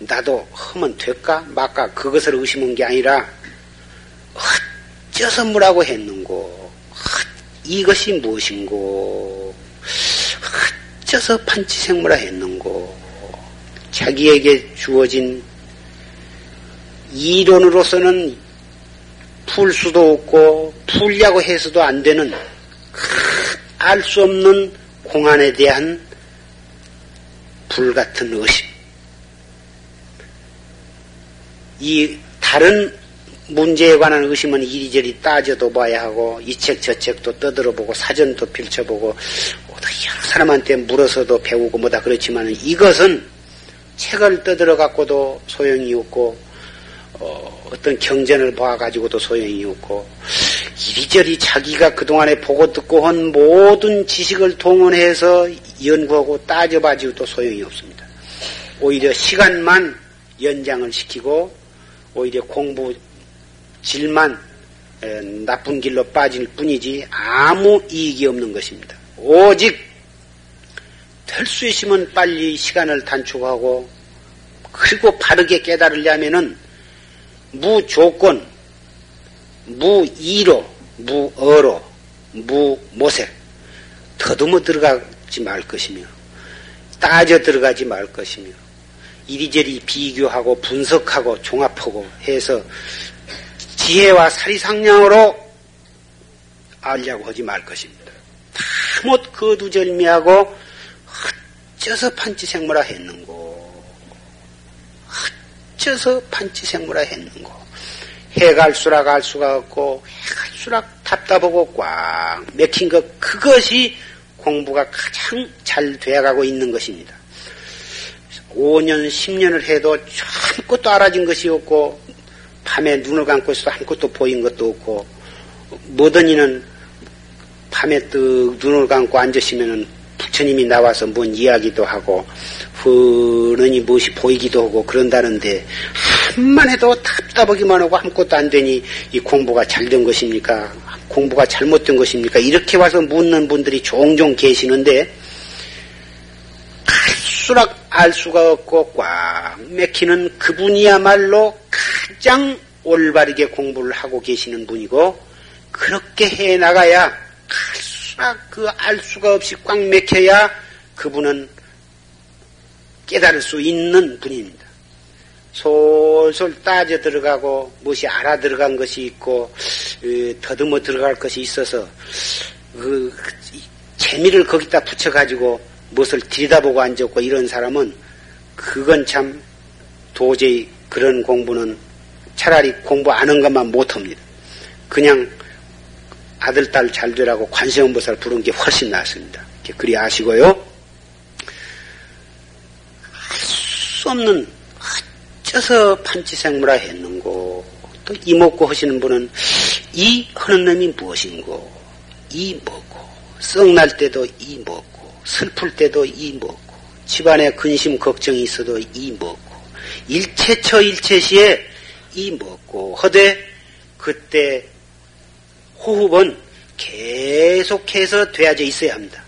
나도 하면 될까? 말까 그것을 의심한 게 아니라 어째서 뭐라고 했는고? 이것이 무엇인고? 어째서 판치생무라 했는고? 자기에게 주어진 이론으로서는 풀 수도 없고 풀려고 해서도 안 되는 알 수 없는 공안에 대한 불같은 의심. 이 다른 문제에 관한 의심은 이리저리 따져도 봐야 하고 이 책 저 책도 떠들어보고 사전도 펼쳐보고 여러 사람한테 물어서도 배우고 뭐다 그렇지만 이것은 책을 떠들어 갖고도 소용이 없고 어, 떤 경전을 봐가지고도 소용이 없고 이리저리 자기가 그동안에 보고 듣고 한 모든 지식을 동원해서 연구하고 따져봐지고도 소용이 없습니다. 오히려 시간만 연장을 시키고 오히려 공부 질만 나쁜 길로 빠질 뿐이지 아무 이익이 없는 것입니다. 오직 될 수 있으면 빨리 시간을 단축하고 그리고 바르게 깨달으려면은 무조건, 무이로, 무어로, 무모색 더듬어 들어가지 말 것이며 따져 들어가지 말 것이며 이리저리 비교하고 분석하고 종합하고 해서 지혜와 사리상량으로 알려고 하지 말 것입니다. 다못 거두절미하고 어째서 판치생물화 했는고 어째서 판치생물화 했는고 해갈수락 알 수가 없고 해갈수락 답답하고 꽉 맥힌 것 그것이 공부가 가장 잘 되어가고 있는 것입니다. 5년, 10년을 해도 아무것도 알아진 것이 없고 밤에 눈을 감고 있어도 아무것도 보인 것도 없고 뭐든 이는 밤에 뜨 눈을 감고 앉으시면은 부처님이 나와서 뭔 이야기도 하고 흐르니 무엇이 보이기도 하고 그런다는데 한만 해도 답답하기만 하고 아무것도 안 되니 이 공부가 잘 된 것입니까? 공부가 잘못된 것입니까? 이렇게 와서 묻는 분들이 종종 계시는데 갈수록 알 수가 없고 꽉 맥히는 그분이야말로 가장 올바르게 공부를 하고 계시는 분이고 그렇게 해 나가야 갈수 록그알 수가 없이 꽉 맥혀야 그분은 깨달을 수 있는 분입니다. 솔솔 따져 들어가고 무엇이 알아 들어간 것이 있고 더듬어 들어갈 것이 있어서 그 재미를 거기다 붙여가지고 무엇을 들여다보고 앉았고 이런 사람은 그건 참 도저히 그런 공부는 차라리 공부 안한 것만 못합니다. 그냥 아들, 딸 잘 되라고 관세음보살 부른 게 훨씬 낫습니다. 그리 아시고요. 할수 없는 어째서 판치생물화 했는고 또 이먹고 하시는 분은 이 하는 놈이 무엇인고 이 먹고 썩날 때도 이 먹고 슬플 때도 이 먹고 집안에 근심 걱정이 있어도 이 먹고 일체처 일체시에 이 먹고 허되 그때 호흡은 계속해서 되어져 있어야 합니다.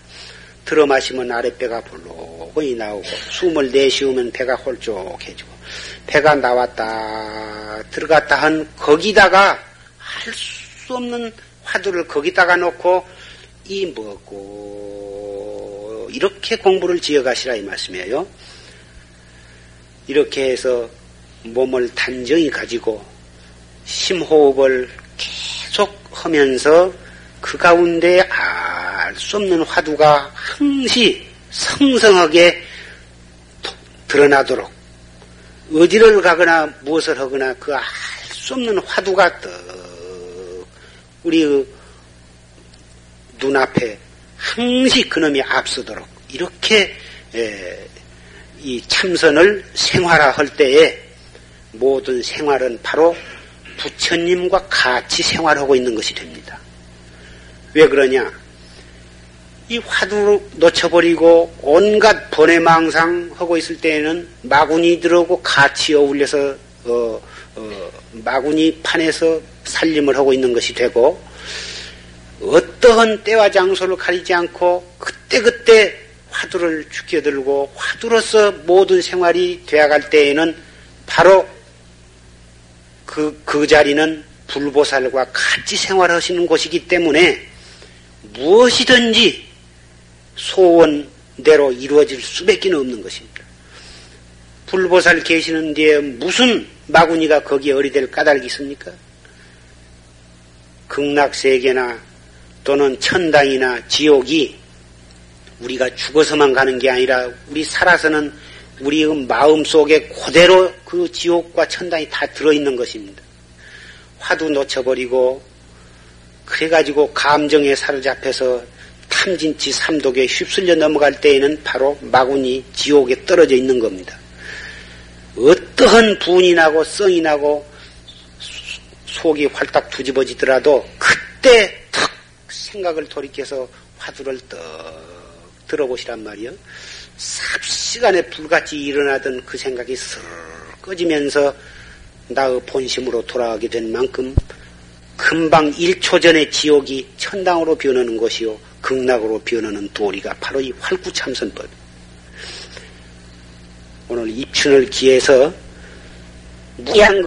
들어 마시면 아랫배가 볼록이 나오고 숨을 내쉬우면 배가 홀쭉해지고 배가 나왔다 들어갔다 한 거기다가 할 수 없는 화두를 거기다가 놓고 이 먹고 이렇게 공부를 지어가시라 이 말씀이에요. 이렇게 해서 몸을 단정히 가지고 심호흡을 계속 하면서 그 가운데 알 수 없는 화두가 항시 성성하게 드러나도록 어디를 가거나 무엇을 하거나 그 알 수 없는 화두가 떡 우리 눈앞에 항시 그놈이 앞서도록 이렇게 이 참선을 생활화할 때에 모든 생활은 바로 부처님과 같이 생활하고 있는 것이 됩니다. 왜 그러냐? 이 화두 놓쳐버리고 온갖 번외망상 하고 있을 때에는 마구니 들어오고 같이 어울려서 어, 어, 마구니 판에서 살림을 하고 있는 것이 되고 어떠한 때와 장소를 가리지 않고 그때그때 화두를 죽여들고 화두로서 모든 생활이 되어갈 때에는 바로 그, 그 자리는 불보살과 같이 생활하시는 곳이기 때문에 무엇이든지 소원대로 이루어질 수밖에 없는 것입니다. 불보살 계시는 데에 무슨 마구니가 거기에 어리될 까닭이 있습니까? 극락세계나 또는 천당이나 지옥이 우리가 죽어서만 가는 게 아니라 우리 살아서는 우리 마음 속에 그대로 그 지옥과 천당이 다 들어있는 것입니다. 화두 놓쳐버리고 그래가지고 감정에 사로잡혀서 탐진치 삼독에 휩쓸려 넘어갈 때에는 바로 마군이 지옥에 떨어져 있는 겁니다. 어떠한 분이 나고 성이 나고 속이 활딱 뒤집어지더라도 그때 탁 생각을 돌이켜서 화두를 떡 들어보시란 말이요. 삽시간에 불같이 일어나던 그 생각이 슬 꺼지면서 나의 본심으로 돌아가게 된 만큼 금방 1초 전에 지옥이 천당으로 변하는 것이요. 극락으로 변하는 도리가 바로 이 활구참선법. 오늘 입춘을 기해서 무한